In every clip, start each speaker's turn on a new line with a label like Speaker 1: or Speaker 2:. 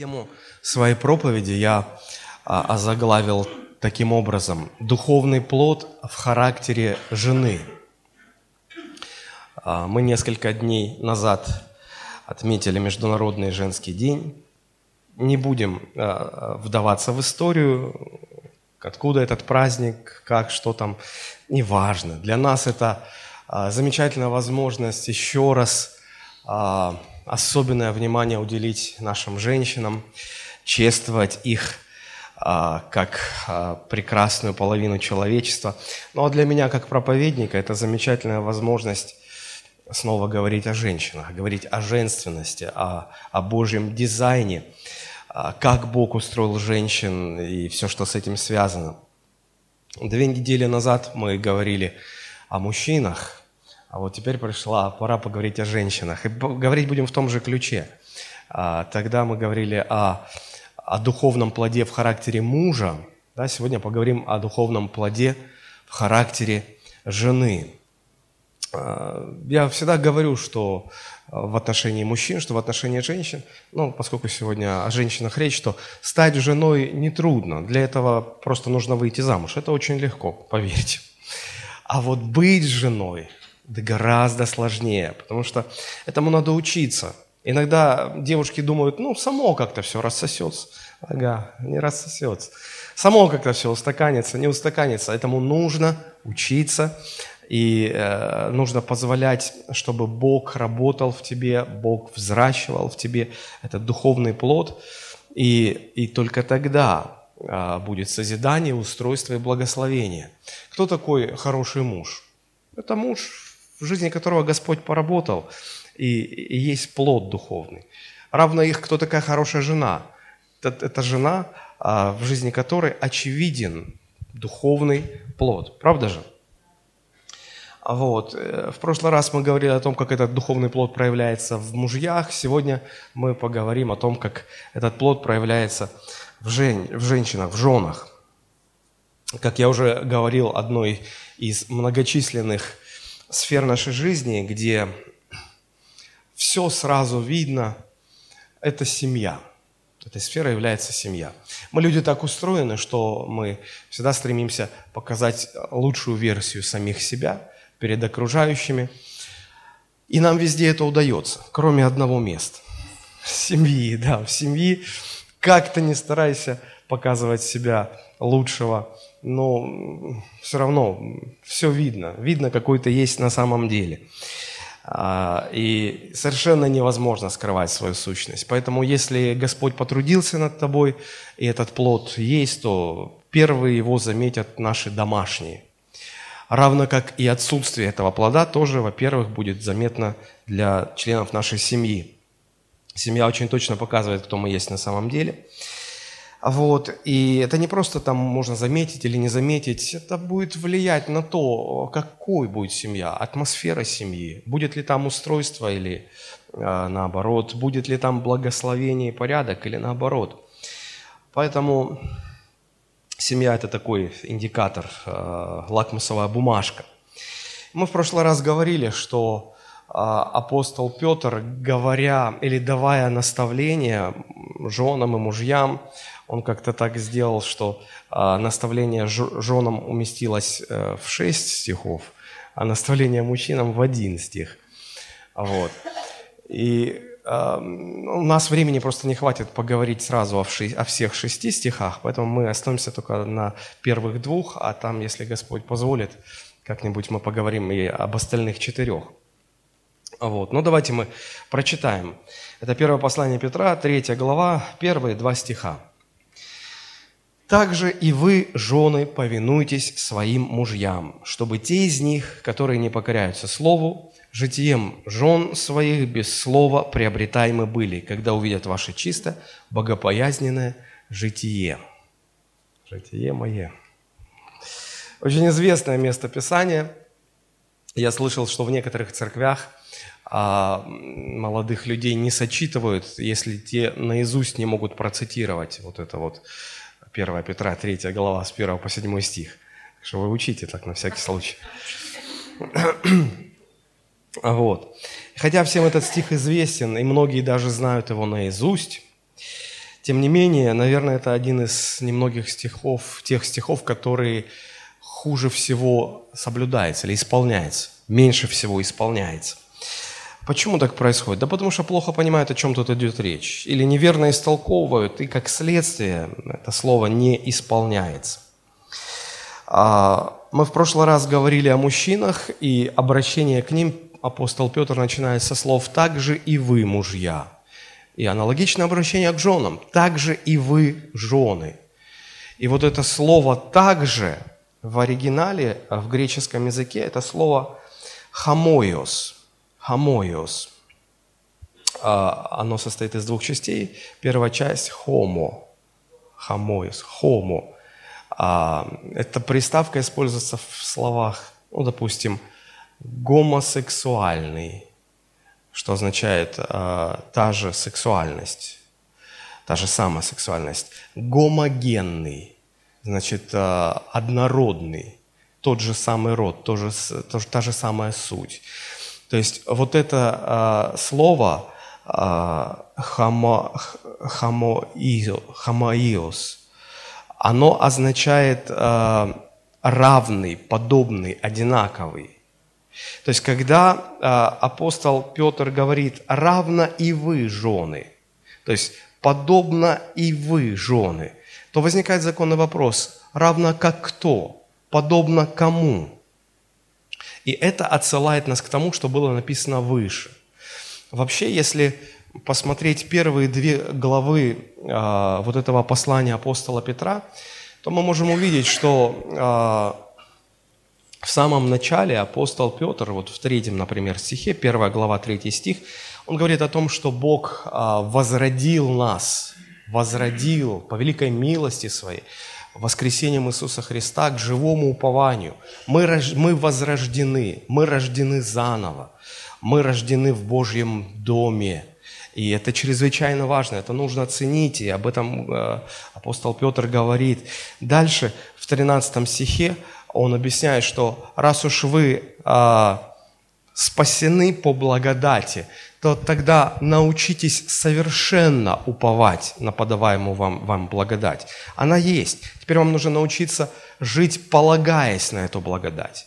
Speaker 1: Тему своей проповеди я а, озаглавил таким образом «Духовный плод в характере жены». А, мы несколько дней назад отметили Международный женский день. Не будем а, вдаваться в историю, откуда этот праздник, как, что там, неважно. Для нас это замечательная возможность еще раз особенное внимание уделить нашим женщинам, чествовать их а, как а, прекрасную половину человечества. Ну а для меня, как проповедника, это замечательная возможность снова говорить о женщинах, говорить о женственности, о, о Божьем дизайне, а, как Бог устроил женщин и все, что с этим связано. Две недели назад мы говорили о мужчинах, а вот теперь пришла пора поговорить о женщинах. И говорить будем в том же ключе. А, тогда мы говорили о, о духовном плоде в характере мужа. Да, сегодня поговорим о духовном плоде в характере жены. А, я всегда говорю, что в отношении мужчин, что в отношении женщин, ну, поскольку сегодня о женщинах речь, что стать женой нетрудно. Для этого просто нужно выйти замуж. Это очень легко, поверьте. А вот быть женой – да гораздо сложнее, потому что этому надо учиться. Иногда девушки думают, ну, само как-то все рассосется. Ага, не рассосется. Само как-то все устаканится, не устаканится. Этому нужно учиться, и э, нужно позволять, чтобы Бог работал в тебе, Бог взращивал в тебе этот духовный плод, и, и только тогда э, будет созидание, устройство и благословение. Кто такой хороший муж? Это муж, в жизни которого Господь поработал, и, и есть плод духовный. Равно их, кто такая хорошая жена. Это, это жена, а, в жизни которой очевиден духовный плод. Правда же? А вот. Э, в прошлый раз мы говорили о том, как этот духовный плод проявляется в мужьях. Сегодня мы поговорим о том, как этот плод проявляется в, жен... в женщинах, в женах. Как я уже говорил, одной из многочисленных сфер нашей жизни, где все сразу видно, это семья. Этой сферой является семья. Мы люди так устроены, что мы всегда стремимся показать лучшую версию самих себя перед окружающими. И нам везде это удается, кроме одного места. Семьи, да, в семье как то не старайся показывать себя лучшего, но все равно все видно. Видно, какой то есть на самом деле. А, и совершенно невозможно скрывать свою сущность. Поэтому если Господь потрудился над тобой, и этот плод есть, то первые его заметят наши домашние. Равно как и отсутствие этого плода тоже, во-первых, будет заметно для членов нашей семьи. Семья очень точно показывает, кто мы есть на самом деле. Вот. И это не просто там можно заметить или не заметить, это будет влиять на то, какой будет семья, атмосфера семьи, будет ли там устройство или э, наоборот, будет ли там благословение и порядок или наоборот. Поэтому семья – это такой индикатор, э, лакмусовая бумажка. Мы в прошлый раз говорили, что э, апостол Петр, говоря или давая наставления женам и мужьям, он как-то так сделал, что а, наставление женам уместилось э, в шесть стихов, а наставление мужчинам в один стих. Вот. И э, у нас времени просто не хватит поговорить сразу о, ши, о всех шести стихах, поэтому мы остановимся только на первых двух, а там, если Господь позволит, как-нибудь мы поговорим и об остальных четырех. Вот. Ну, давайте мы прочитаем. Это первое послание Петра, третья глава, первые два стиха. Также и вы, жены, повинуйтесь своим мужьям, чтобы те из них, которые не покоряются слову, житием жен своих без слова приобретаемы были, когда увидят ваше чисто, богопоязненное житие. Житие мое. Очень известное место Писания. Я слышал, что в некоторых церквях а, молодых людей не сочитывают, если те наизусть не могут процитировать вот это вот 1 Петра, 3 глава, с 1 по 7 стих. Так что вы учите так на всякий случай. Вот. Хотя всем этот стих известен, и многие даже знают его наизусть, Тем не менее, наверное, это один из немногих стихов, тех стихов, которые хуже всего соблюдается или исполняется, меньше всего исполняется. Почему так происходит? Да потому что плохо понимают, о чем тут идет речь. Или неверно истолковывают, и как следствие это слово не исполняется. А, мы в прошлый раз говорили о мужчинах, и обращение к ним апостол Петр начинает со слов «также и вы, мужья». И аналогичное обращение к женам «также и вы, жены». И вот это слово «также» в оригинале, в греческом языке, это слово «хамоиос», Хомоиос. А, оно состоит из двух частей. Первая часть – хомо. Хомоиос. Хомо. А, эта приставка используется в словах, ну, допустим, гомосексуальный, что означает а, та же сексуальность, та же самая сексуальность. Гомогенный, значит, однородный, тот же самый род, тоже, тоже, та же самая суть. То есть вот это э, слово э, хомо, хомоиос, оно означает э, равный, подобный, одинаковый. То есть когда э, апостол Петр говорит «равно и вы, жены», то есть «подобно и вы, жены», то возникает законный вопрос «равно как кто?» «Подобно кому?» И это отсылает нас к тому, что было написано выше. Вообще, если посмотреть первые две главы э, вот этого послания апостола Петра, то мы можем увидеть, что э, в самом начале апостол Петр, вот в третьем, например, стихе, первая глава, третий стих, он говорит о том, что Бог э, возродил нас, возродил по великой милости своей, воскресением Иисуса Христа к живому упованию. Мы, мы возрождены, мы рождены заново, мы рождены в Божьем доме. И это чрезвычайно важно, это нужно ценить, и об этом э, апостол Петр говорит. Дальше, в 13 стихе, он объясняет, что раз уж вы э, спасены по благодати, то тогда научитесь совершенно уповать на подаваемую вам, вам благодать. Она есть. Теперь вам нужно научиться жить, полагаясь на эту благодать.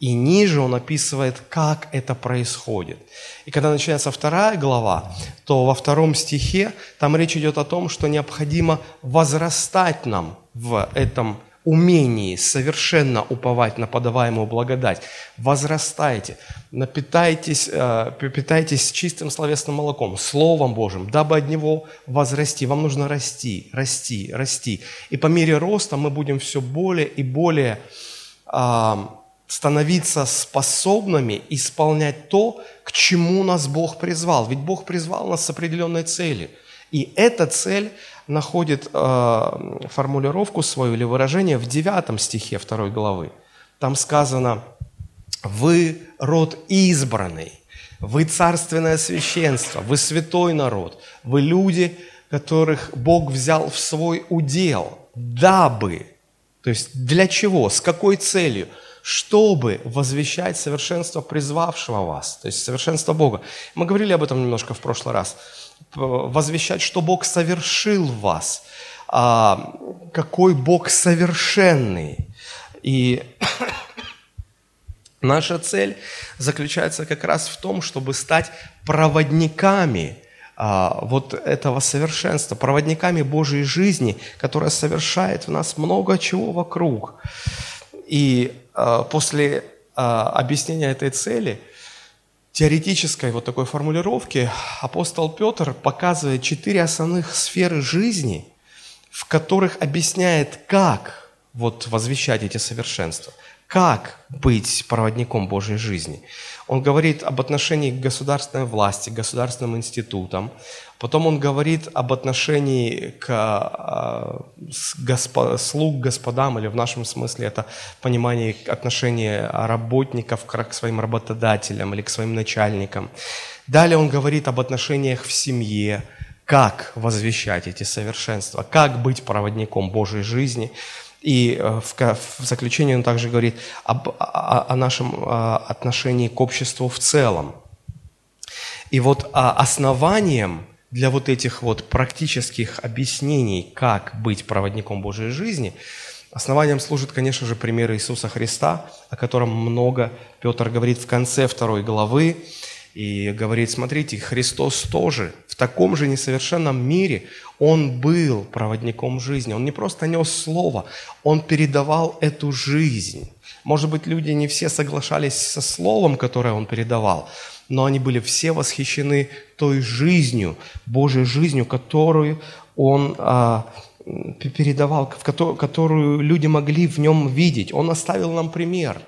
Speaker 1: И ниже он описывает, как это происходит. И когда начинается вторая глава, то во втором стихе там речь идет о том, что необходимо возрастать нам в этом умении совершенно уповать на подаваемую благодать, возрастайте, напитайтесь, э, питайтесь чистым словесным молоком, Словом Божьим, дабы от него возрасти. Вам нужно расти, расти, расти. И по мере роста мы будем все более и более становиться способными исполнять то, к чему нас Бог призвал. Ведь Бог призвал нас с определенной целью. И эта цель находит э, формулировку свою или выражение в девятом стихе второй главы. Там сказано, вы род избранный, вы царственное священство, вы святой народ, вы люди, которых Бог взял в свой удел, дабы, то есть для чего, с какой целью, чтобы возвещать совершенство призвавшего вас, то есть совершенство Бога. Мы говорили об этом немножко в прошлый раз – возвещать, что Бог совершил вас, а, какой Бог совершенный. И наша цель заключается как раз в том, чтобы стать проводниками а, вот этого совершенства, проводниками Божьей жизни, которая совершает в нас много чего вокруг. И а, после объяснения этой цели – теоретической вот такой формулировки апостол Петр показывает четыре основных сферы жизни, в которых объясняет, как вот возвещать эти совершенства, как быть проводником Божьей жизни. Он говорит об отношении к государственной власти, к государственным институтам. Потом он говорит об отношении к а, госпо, слуг господам, или в нашем смысле это понимание отношения работников к своим работодателям или к своим начальникам. Далее он говорит об отношениях в семье, как возвещать эти совершенства, как быть проводником Божьей жизни. И э, в, заключение он также говорит об, о, о нашем а, отношении к обществу в целом. И вот а, основанием для вот этих вот практических объяснений, как быть проводником Божьей жизни, основанием служит, конечно же, пример Иисуса Христа, о котором много Петр говорит в конце второй главы, и говорит, смотрите, Христос тоже в таком же несовершенном мире, Он был проводником жизни. Он не просто нес Слово, Он передавал эту жизнь. Может быть, люди не все соглашались со Словом, которое Он передавал, но они были все восхищены той жизнью, Божьей жизнью, которую Он а, передавал, которую люди могли в нем видеть. Он оставил нам пример,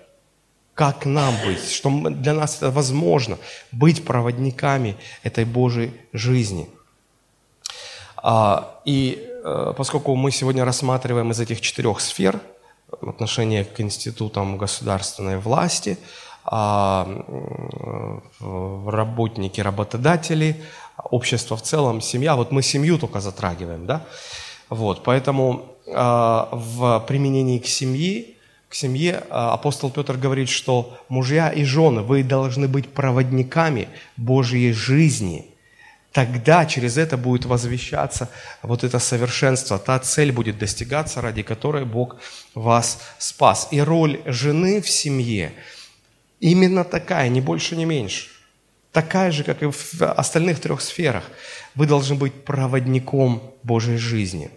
Speaker 1: как нам быть, что для нас это возможно, быть проводниками этой Божьей жизни. А, и э, поскольку мы сегодня рассматриваем из этих четырех сфер отношение к институтам государственной власти – а, работники, работодатели, общество в целом, семья. Вот мы семью только затрагиваем, да? Вот, поэтому в применении к семье, к семье апостол Петр говорит, что мужья и жены, вы должны быть проводниками Божьей жизни. Тогда через это будет возвещаться вот это совершенство, та цель будет достигаться, ради которой Бог вас спас. И роль жены в семье – Именно такая, не больше, не меньше. Такая же, как и в остальных трех сферах. Вы должны быть проводником Божьей жизни.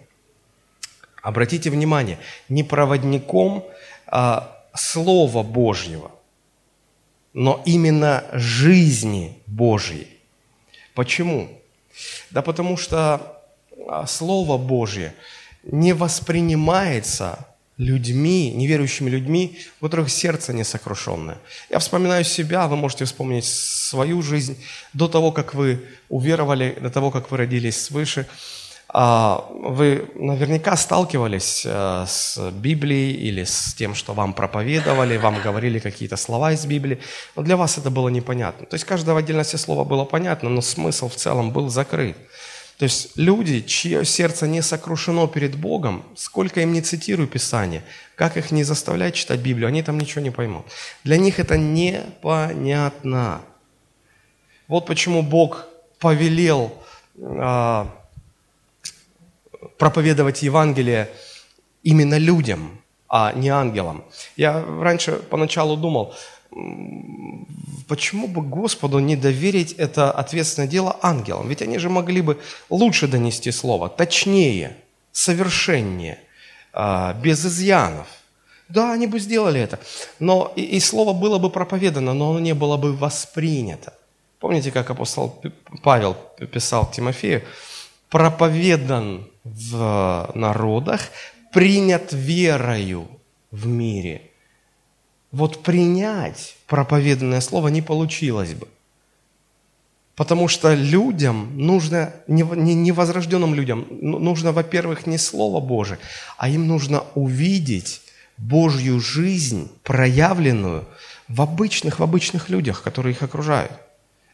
Speaker 1: Обратите внимание, не проводником а, Слова Божьего, но именно жизни Божьей. Почему? Да потому что а, Слово Божье не воспринимается людьми, неверующими людьми, у которых сердце не сокрушенное. Я вспоминаю себя, вы можете вспомнить свою жизнь до того, как вы уверовали, до того, как вы родились свыше. А, вы наверняка сталкивались э, с Библией или с тем, что вам проповедовали, вам говорили какие-то слова из Библии, но для вас это было непонятно. То есть каждого отдельности слова было понятно, но смысл в целом был закрыт. То есть люди, чье сердце не сокрушено перед Богом, сколько им не цитирую Писание, как их не заставлять читать Библию, они там ничего не поймут. Для них это непонятно. Вот почему Бог повелел а, проповедовать Евангелие именно людям, а не ангелам. Я раньше поначалу думал, почему бы Господу не доверить это ответственное дело ангелам? Ведь они же могли бы лучше донести слово, точнее, совершеннее, а, без изъянов. Да, они бы сделали это. Но и, и слово было бы проповедано, но оно не было бы воспринято. Помните, как апостол Павел писал Тимофею? Проповедан в народах, принят верою в мире – вот принять проповеданное слово не получилось бы. Потому что людям нужно, невозрожденным людям, ну, нужно, во-первых, не Слово Божие, а им нужно увидеть Божью жизнь, проявленную в обычных, в обычных людях, которые их окружают.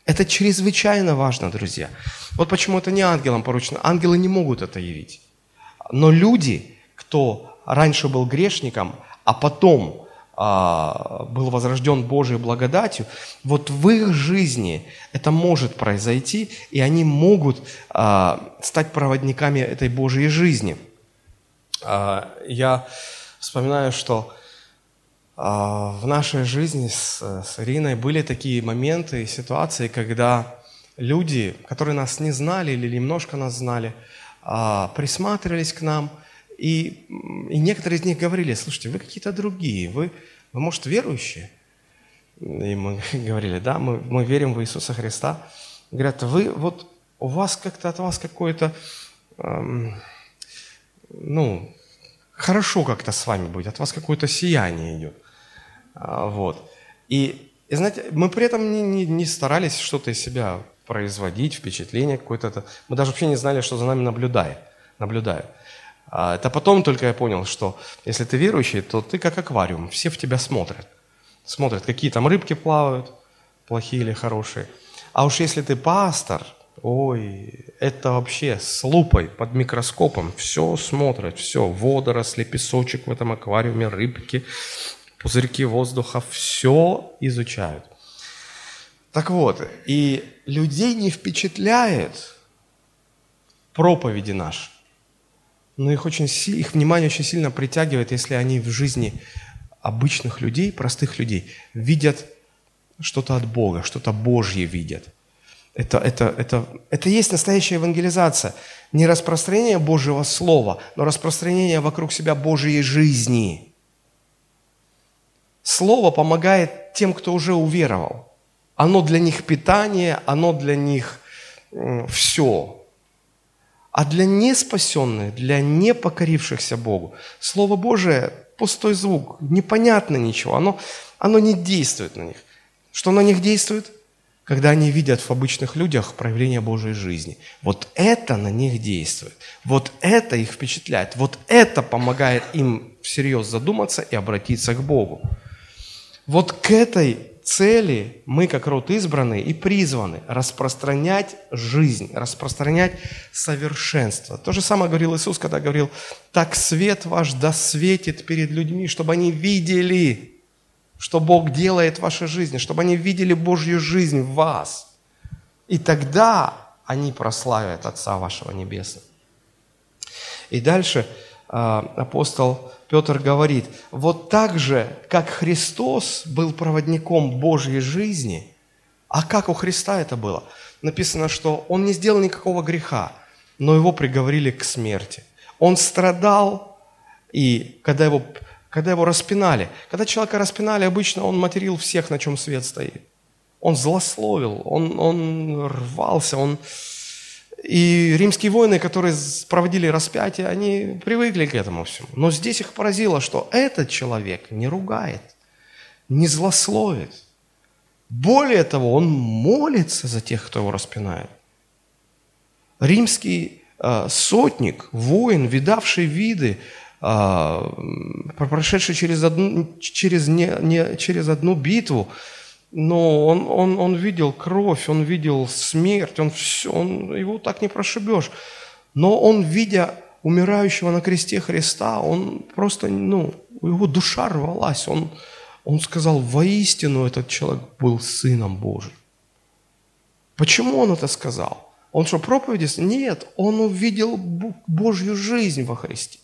Speaker 1: Это чрезвычайно важно, друзья. Вот почему это не ангелам поручено. Ангелы не могут это явить. Но люди, кто раньше был грешником, а потом а, был возрожден Божьей благодатью, вот в их жизни это может произойти, и они могут а, стать проводниками этой Божьей жизни. А, я вспоминаю, что в нашей жизни с, с Ириной были такие моменты и ситуации, когда люди, которые нас не знали или немножко нас знали, присматривались к нам – и, и некоторые из них говорили, слушайте, вы какие-то другие, вы, вы может, верующие? И мы говорили, да, мы, мы верим в Иисуса Христа. Говорят, вы вот, у вас как-то, от вас какое-то, эм, ну, хорошо как-то с вами будет, от вас какое-то сияние идет. А, вот. И, и, знаете, мы при этом не, не, не старались что-то из себя производить, впечатление какое-то. Мы даже вообще не знали, что за нами наблюдает. наблюдают. А, это потом только я понял, что если ты верующий, то ты как аквариум, все в тебя смотрят. Смотрят, какие там рыбки плавают, плохие или хорошие. А уж если ты пастор, ой, это вообще с лупой, под микроскопом, все смотрят, все, водоросли, песочек в этом аквариуме, рыбки, пузырьки воздуха, все изучают. Так вот, и людей не впечатляет проповеди наши. Но их, очень, их внимание очень сильно притягивает, если они в жизни обычных людей, простых людей, видят что-то от Бога, что-то Божье видят. Это, это, это, это есть настоящая евангелизация. Не распространение Божьего Слова, но распространение вокруг себя Божьей жизни. Слово помогает тем, кто уже уверовал. Оно для них питание, оно для них все. А для неспасенных, для непокорившихся Богу, Слово Божие – пустой звук, непонятно ничего, оно, оно не действует на них. Что на них действует? Когда они видят в обычных людях проявление Божьей жизни. Вот это на них действует. Вот это их впечатляет. Вот это помогает им всерьез задуматься и обратиться к Богу. Вот к этой цели мы, как род избранный, и призваны распространять жизнь, распространять совершенство. То же самое говорил Иисус, когда говорил, так свет ваш досветит перед людьми, чтобы они видели, что Бог делает в вашей жизни, чтобы они видели Божью жизнь в вас. И тогда они прославят Отца вашего Небесного. И дальше апостол Петр говорит, вот так же, как Христос был проводником Божьей жизни, а как у Христа это было? Написано, что он не сделал никакого греха, но его приговорили к смерти. Он страдал, и когда его, когда его распинали, когда человека распинали, обычно он материл всех, на чем свет стоит. Он злословил, он, он рвался, он и римские воины, которые проводили распятие, они привыкли к этому всему. Но здесь их поразило, что этот человек не ругает, не злословит. Более того, он молится за тех, кто его распинает. Римский э, сотник, воин, видавший виды, э, прошедший через одну, через, не, не, через одну битву, но он, он, он видел кровь, он видел смерть, он все, он, его так не прошибешь. Но он, видя умирающего на кресте Христа, он просто, ну, его душа рвалась. Он, он сказал, воистину этот человек был Сыном Божьим. Почему он это сказал? Он что, проповеди? Нет, он увидел Божью жизнь во Христе.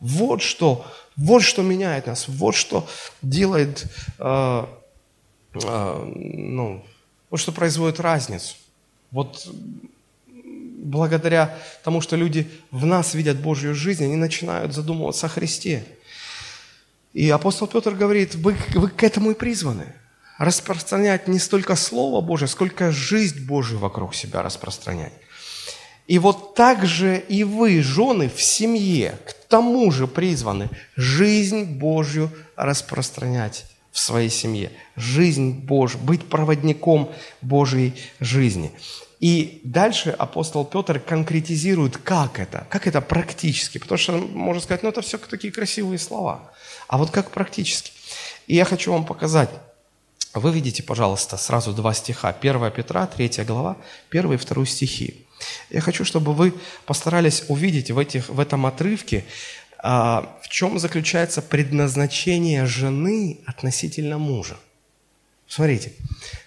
Speaker 1: Вот что, вот что меняет нас, вот что делает э, ну, вот что производит разницу. Вот благодаря тому, что люди в нас видят Божью жизнь, они начинают задумываться о Христе. И апостол Петр говорит, вы, вы к этому и призваны. Распространять не столько Слово Божие, сколько жизнь Божию вокруг себя распространять. И вот так же и вы, жены, в семье, к тому же призваны жизнь Божью распространять в своей семье, жизнь Божью, быть проводником Божьей жизни. И дальше апостол Петр конкретизирует, как это, как это практически, потому что можно сказать, ну это все такие красивые слова, а вот как практически. И я хочу вам показать, вы видите, пожалуйста, сразу два стиха, 1 Петра, 3 глава, 1 и 2 стихи. Я хочу, чтобы вы постарались увидеть в, этих, в этом отрывке а, в чем заключается предназначение жены относительно мужа. Смотрите,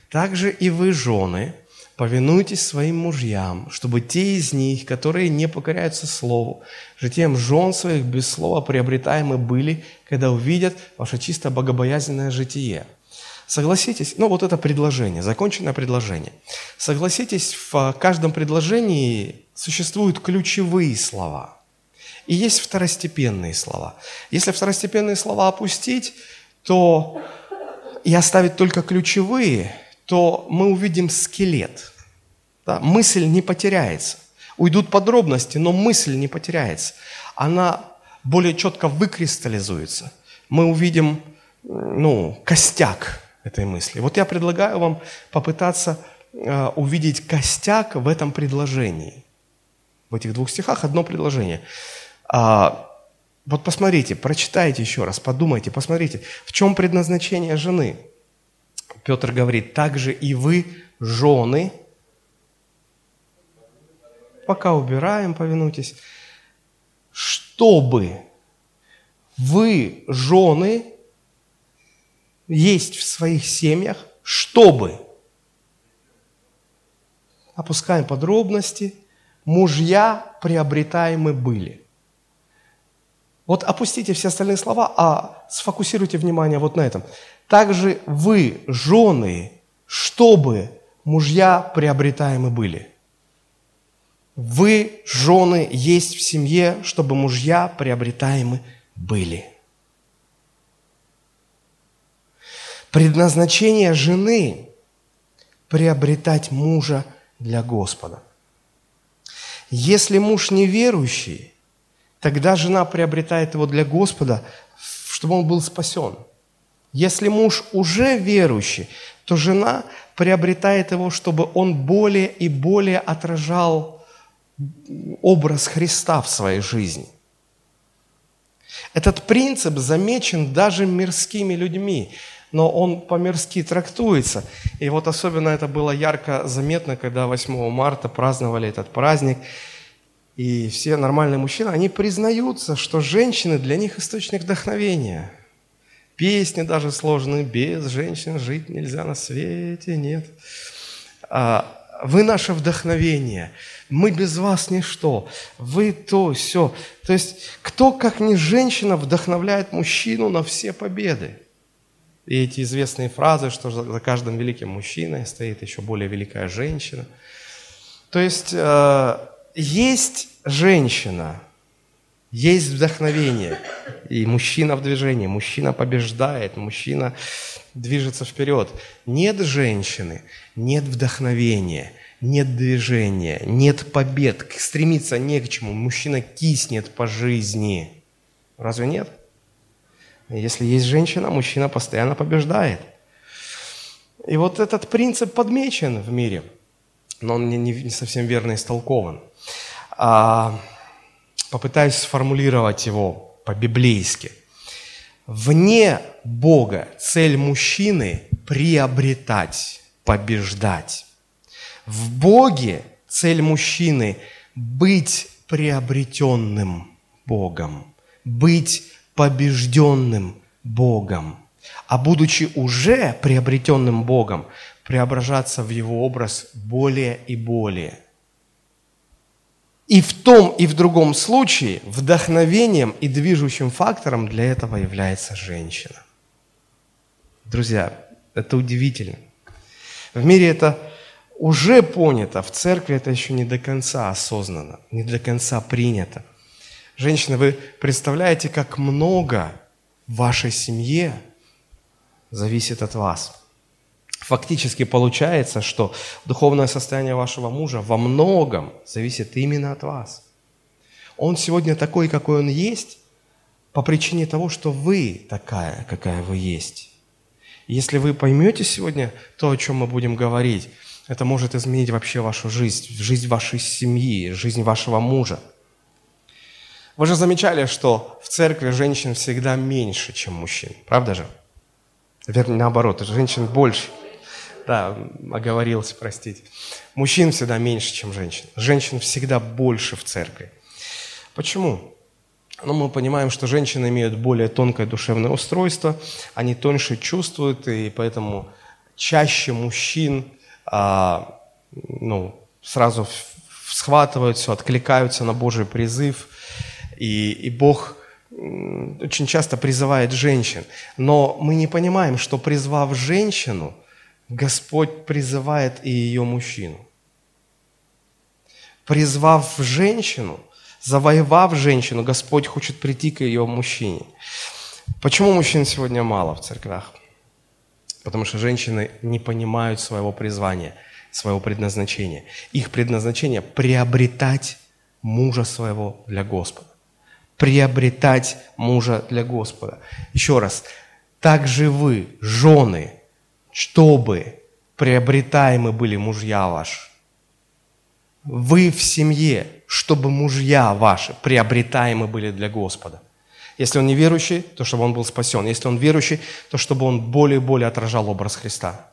Speaker 1: также и вы, жены, повинуйтесь своим мужьям, чтобы те из них, которые не покоряются слову, житием жен своих без слова приобретаемы были, когда увидят ваше чисто богобоязненное житие. Согласитесь, ну вот это предложение, законченное предложение. Согласитесь, в каждом предложении существуют ключевые слова – и есть второстепенные слова. Если второстепенные слова опустить, то и оставить только ключевые, то мы увидим скелет. Да? Мысль не потеряется. Уйдут подробности, но мысль не потеряется. Она более четко выкристаллизуется. Мы увидим ну, костяк этой мысли. Вот я предлагаю вам попытаться э, увидеть костяк в этом предложении. В этих двух стихах одно предложение. А, вот посмотрите, прочитайте еще раз, подумайте, посмотрите, в чем предназначение жены. Петр говорит, также и вы, жены, пока убираем, повинуйтесь, чтобы вы, жены, есть в своих семьях, чтобы. Опускаем подробности – мужья приобретаемы были. Вот опустите все остальные слова, а сфокусируйте внимание вот на этом. Также вы, жены, чтобы мужья приобретаемы были. Вы, жены, есть в семье, чтобы мужья приобретаемы были. Предназначение жены – приобретать мужа для Господа. Если муж неверующий, тогда жена приобретает его для Господа, чтобы он был спасен. Если муж уже верующий, то жена приобретает его, чтобы он более и более отражал образ Христа в своей жизни. Этот принцип замечен даже мирскими людьми но он по-мирски трактуется. И вот особенно это было ярко заметно, когда 8 марта праздновали этот праздник. И все нормальные мужчины, они признаются, что женщины для них источник вдохновения. Песни даже сложные, без женщин жить нельзя на свете, нет. А, вы наше вдохновение, мы без вас ничто, вы то, все. То есть, кто, как не женщина, вдохновляет мужчину на все победы? И эти известные фразы, что за каждым великим мужчиной стоит еще более великая женщина. То есть э, есть женщина, есть вдохновение, и мужчина в движении, мужчина побеждает, мужчина движется вперед. Нет женщины, нет вдохновения, нет движения, нет побед, стремиться не к чему. Мужчина киснет по жизни. Разве нет? Если есть женщина, мужчина постоянно побеждает. И вот этот принцип подмечен в мире, но он не, не совсем верно истолкован. А, попытаюсь сформулировать его по-библейски. Вне Бога цель мужчины – приобретать, побеждать. В Боге цель мужчины – быть приобретенным Богом, быть побежденным Богом, а будучи уже приобретенным Богом, преображаться в Его образ более и более. И в том и в другом случае вдохновением и движущим фактором для этого является женщина. Друзья, это удивительно. В мире это уже понято, в церкви это еще не до конца осознанно, не до конца принято. Женщины, вы представляете, как много в вашей семье зависит от вас. Фактически получается, что духовное состояние вашего мужа во многом зависит именно от вас. Он сегодня такой, какой он есть, по причине того, что вы такая, какая вы есть. если вы поймете сегодня то, о чем мы будем говорить, это может изменить вообще вашу жизнь, жизнь вашей семьи, жизнь вашего мужа – вы же замечали, что в церкви женщин всегда меньше, чем мужчин. Правда же? Вернее, наоборот, женщин больше. Да, оговорился, простите. Мужчин всегда меньше, чем женщин. Женщин всегда больше в церкви. Почему? Ну, мы понимаем, что женщины имеют более тонкое душевное устройство, они тоньше чувствуют, и поэтому чаще мужчин а, ну, сразу схватываются, откликаются на Божий призыв – и, и Бог очень часто призывает женщин. Но мы не понимаем, что призвав женщину, Господь призывает и ее мужчину. Призвав женщину, завоевав женщину, Господь хочет прийти к ее мужчине. Почему мужчин сегодня мало в церквях? Потому что женщины не понимают своего призвания, своего предназначения. Их предназначение – приобретать мужа своего для Господа приобретать мужа для Господа. Еще раз, также вы, жены, чтобы приобретаемы были мужья ваши. Вы в семье, чтобы мужья ваши приобретаемы были для Господа. Если он не верующий, то чтобы он был спасен. Если он верующий, то чтобы он более и более отражал образ Христа.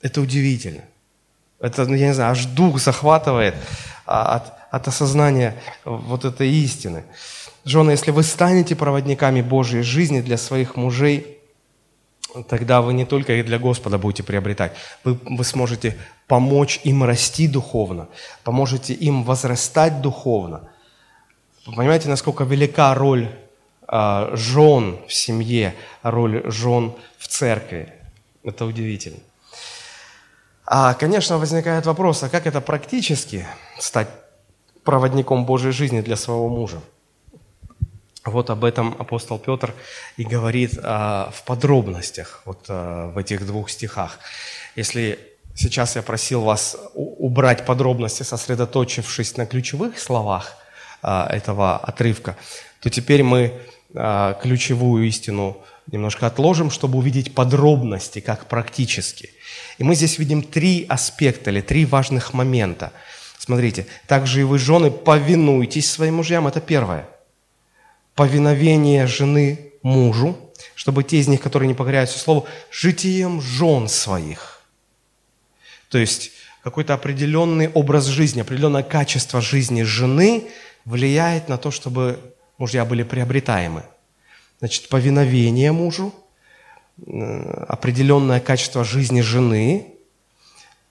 Speaker 1: Это удивительно. Это, ну, я не знаю, аж дух захватывает а, от, от осознания вот этой истины. Жены, если вы станете проводниками Божьей жизни для своих мужей, тогда вы не только и для Господа будете приобретать, вы, вы сможете помочь им расти духовно, поможете им возрастать духовно. Вы понимаете, насколько велика роль э, жен в семье, роль жен в церкви. Это удивительно. А, конечно, возникает вопрос, а как это практически стать проводником Божьей жизни для своего мужа? Вот об этом апостол Петр и говорит а, в подробностях, вот а, в этих двух стихах. Если сейчас я просил вас убрать подробности, сосредоточившись на ключевых словах а, этого отрывка, то теперь мы а, ключевую истину немножко отложим, чтобы увидеть подробности, как практически. И мы здесь видим три аспекта или три важных момента. Смотрите, также и вы, жены, повинуйтесь своим мужьям, это первое – повиновение жены мужу, чтобы те из них, которые не покоряются слову, житием жен своих. То есть какой-то определенный образ жизни, определенное качество жизни жены влияет на то, чтобы мужья были приобретаемы. Значит, повиновение мужу, э, определенное качество жизни жены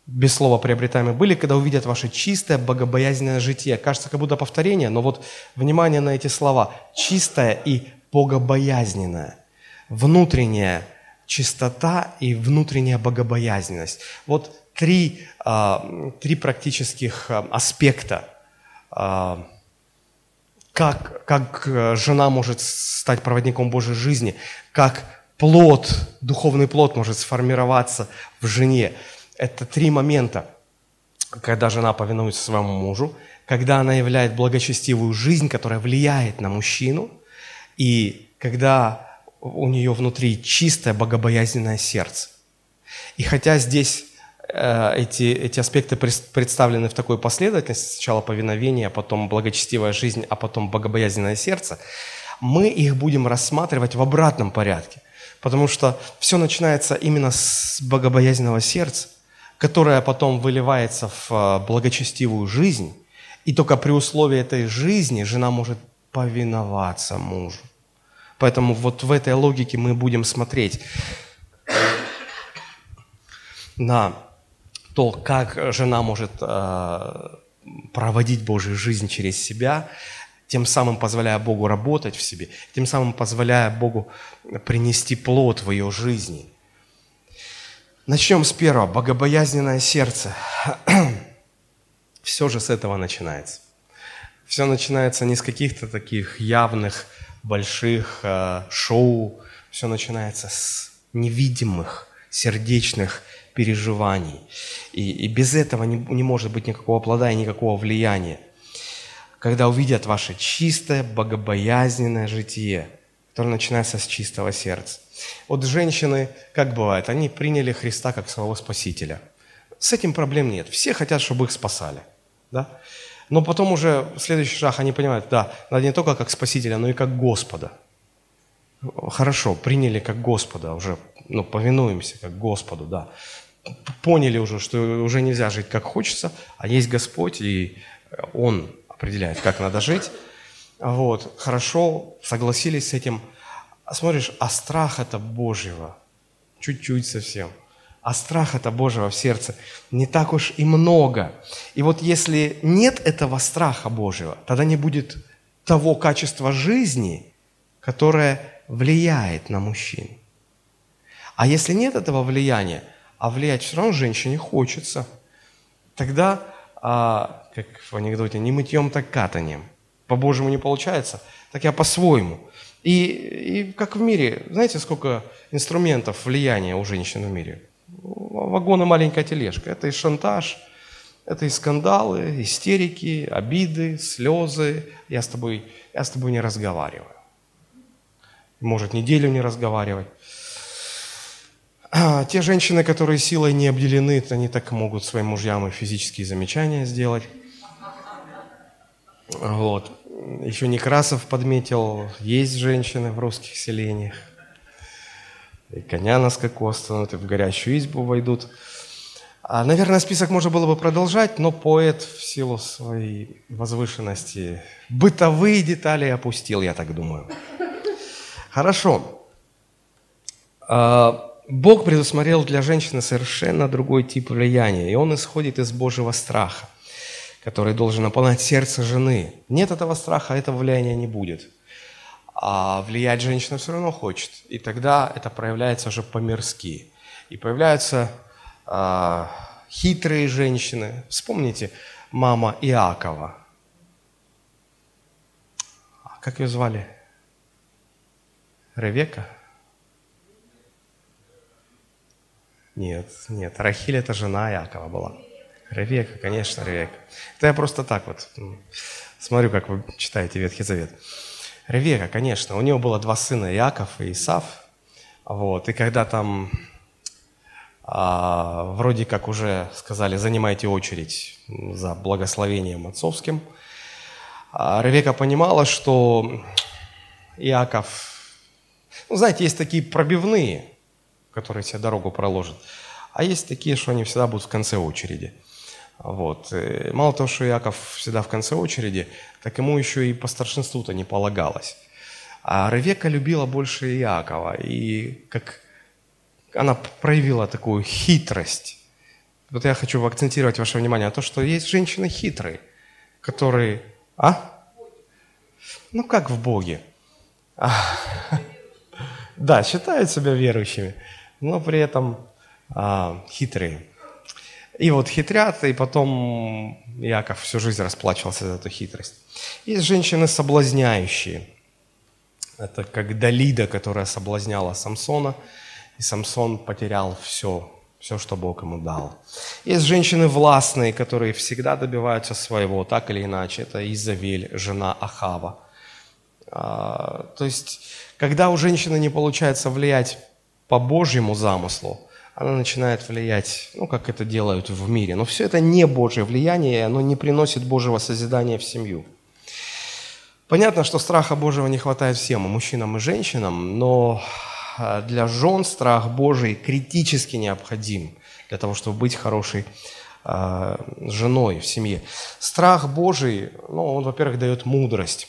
Speaker 1: без слова приобретаемые были, когда увидят ваше чистое, богобоязненное житие. Кажется, как будто повторение, но вот внимание на эти слова. Чистое и богобоязненное. Внутренняя чистота и внутренняя богобоязненность. Вот три, а, три практических а, аспекта, а, как, как жена может стать проводником Божьей жизни, как плод, духовный плод может сформироваться в жене. Это три момента, когда жена повинуется своему мужу, когда она являет благочестивую жизнь, которая влияет на мужчину, и когда у нее внутри чистое богобоязненное сердце. И хотя здесь э, эти, эти аспекты представлены в такой последовательности, сначала повиновение, потом благочестивая жизнь, а потом богобоязненное сердце, мы их будем рассматривать в обратном порядке. Потому что все начинается именно с богобоязненного сердца которая потом выливается в а, благочестивую жизнь, и только при условии этой жизни жена может повиноваться мужу. Поэтому вот в этой логике мы будем смотреть на то, как жена может э, проводить Божью жизнь через себя, тем самым позволяя Богу работать в себе, тем самым позволяя Богу принести плод в ее жизни – Начнем с первого. Богобоязненное сердце. Все же с этого начинается. Все начинается не с каких-то таких явных, больших э, шоу. Все начинается с невидимых, сердечных переживаний. И, и без этого не, не может быть никакого плода и никакого влияния. Когда увидят ваше чистое, богобоязненное житие, которое начинается с чистого сердца. Вот женщины, как бывает, они приняли Христа как своего Спасителя. С этим проблем нет. Все хотят, чтобы их спасали. Да? Но потом уже в следующий шаг они понимают, да, надо не только как Спасителя, но и как Господа. Хорошо, приняли как Господа, уже ну, повинуемся как Господу, да. Поняли уже, что уже нельзя жить как хочется, а есть Господь, и Он определяет, как надо жить. Вот, хорошо, согласились с этим – а смотришь, а страх это Божьего, чуть-чуть совсем. А страх это Божьего в сердце не так уж и много. И вот если нет этого страха Божьего, тогда не будет того качества жизни, которое влияет на мужчин. А если нет этого влияния, а влиять все равно женщине хочется, тогда, а, как в анекдоте, не мытьем, так катанием. По-божьему не получается, так я по-своему. И, и как в мире, знаете, сколько инструментов влияния у женщин в мире? Вагон маленькая тележка. Это и шантаж, это и скандалы, истерики, обиды, слезы. Я с тобой, я с тобой не разговариваю. Может, неделю не разговаривать. А, те женщины, которые силой не обделены, они так могут своим мужьям и физические замечания сделать. Вот. Еще Некрасов подметил, есть женщины в русских селениях. И коня на скаку останут, и в горящую избу войдут. А, наверное, список можно было бы продолжать, но поэт в силу своей возвышенности бытовые детали опустил, я так думаю. Хорошо. А, Бог предусмотрел для женщины совершенно другой тип влияния, и он исходит из Божьего страха, который должен наполнять сердце жены. Нет этого страха, этого влияния не будет. А влиять женщина все равно хочет. И тогда это проявляется уже по-мирски. И появляются а, хитрые женщины. Вспомните, мама Иакова. А как ее звали? Ревека? Нет, нет, Рахиль это жена Иакова была. Ревека, конечно, Ревека. Это я просто так вот смотрю, как вы читаете Ветхий Завет. Ревека, конечно, у нее было два сына, Иаков и Исав. Вот, и когда там а, вроде как уже сказали, занимайте очередь за благословением отцовским, а Ревека понимала, что Иаков, ну, знаете, есть такие пробивные, которые тебе дорогу проложат. А есть такие, что они всегда будут в конце очереди. Вот. И мало того, что Яков всегда в конце очереди, так ему еще и по старшинству-то не полагалось. А Ревека любила больше Иакова, и как она проявила такую хитрость. Вот я хочу акцентировать ваше внимание на то, что есть женщины хитрые, которые... А? Ну, как в Боге. А. Да, считают себя верующими но при этом а, хитрые. И вот хитрят, и потом Яков всю жизнь расплачивался за эту хитрость. Есть женщины соблазняющие. Это как Далида, которая соблазняла Самсона, и Самсон потерял все, все, что Бог ему дал. Есть женщины властные, которые всегда добиваются своего, так или иначе. Это Изавель, жена Ахава. А, то есть, когда у женщины не получается влиять по Божьему замыслу, она начинает влиять, ну, как это делают в мире. Но все это не Божье влияние, оно не приносит Божьего созидания в семью. Понятно, что страха Божьего не хватает всем, и мужчинам, и женщинам, но а, для жен страх Божий критически необходим для того, чтобы быть хорошей э, женой в семье. Страх Божий, ну, он, во-первых, дает мудрость.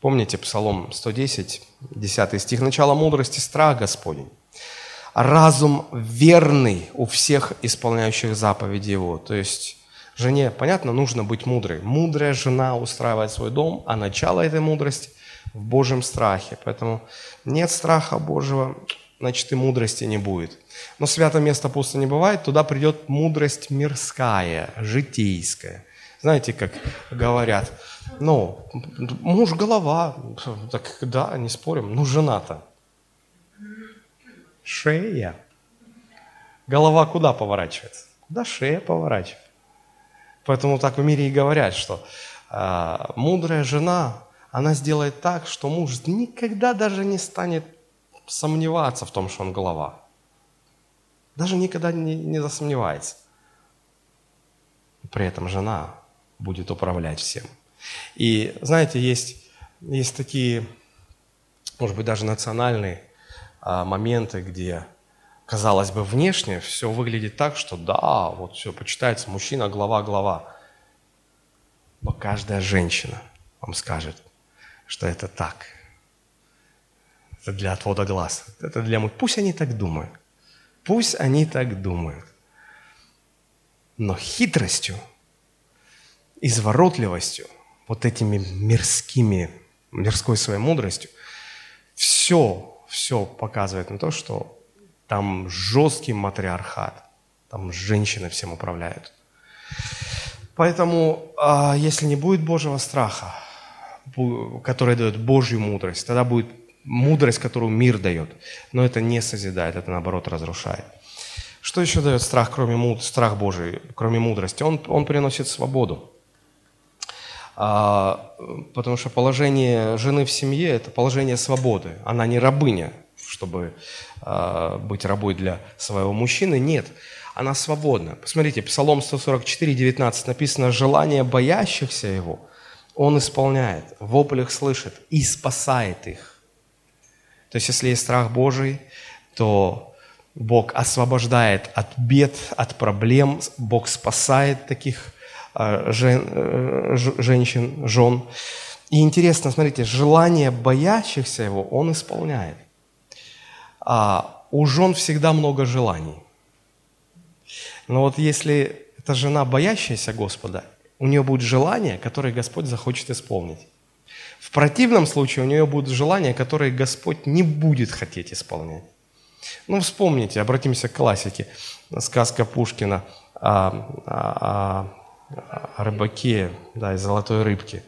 Speaker 1: Помните Псалом 110, 10 стих. «Начало мудрости – страх Господень, разум верный у всех исполняющих заповеди его. То есть жене, понятно, нужно быть мудрой. Мудрая жена устраивает свой дом, а начало этой мудрости в Божьем страхе. Поэтому нет страха Божьего, значит и мудрости не будет. Но святое место пусто не бывает, туда придет мудрость мирская, житейская. Знаете, как говорят, ну, муж голова, так да, не спорим, ну жена-то Шея. Голова куда поворачивается? Куда шея поворачивается? Поэтому так в мире и говорят, что э, мудрая жена, она сделает так, что муж никогда даже не станет сомневаться в том, что он голова. Даже никогда не, не засомневается. При этом жена будет управлять всем. И знаете, есть, есть такие, может быть, даже национальные моменты, где, казалось бы, внешне все выглядит так, что да, вот все, почитается мужчина, глава, глава. Но каждая женщина вам скажет, что это так. Это для отвода глаз. Это для... Пусть они так думают. Пусть они так думают. Но хитростью, изворотливостью, вот этими мирскими, мирской своей мудростью, все все показывает на то, что там жесткий матриархат, там женщины всем управляют. Поэтому, а, если не будет Божьего страха, который дает Божью мудрость, тогда будет мудрость, которую мир дает. Но это не созидает, это наоборот разрушает. Что еще дает страх, кроме страх Божий, кроме мудрости? Он, он приносит свободу. А, потому что положение жены в семье – это положение свободы. Она не рабыня, чтобы а, быть рабой для своего мужчины. Нет, она свободна. Посмотрите, Псалом 144, 19 написано «Желание боящихся его он исполняет, в воплях слышит и спасает их». То есть, если есть страх Божий, то Бог освобождает от бед, от проблем, Бог спасает таких жен, э, женщин, жен. И интересно, смотрите, желание боящихся его он исполняет. А у жен всегда много желаний. Но вот если эта жена, боящаяся Господа, у нее будет желание, которое Господь захочет исполнить. В противном случае у нее будут желания, которые Господь не будет хотеть исполнять. Ну, вспомните, обратимся к классике. Сказка Пушкина о, о, о рыбаке да, и золотой рыбке.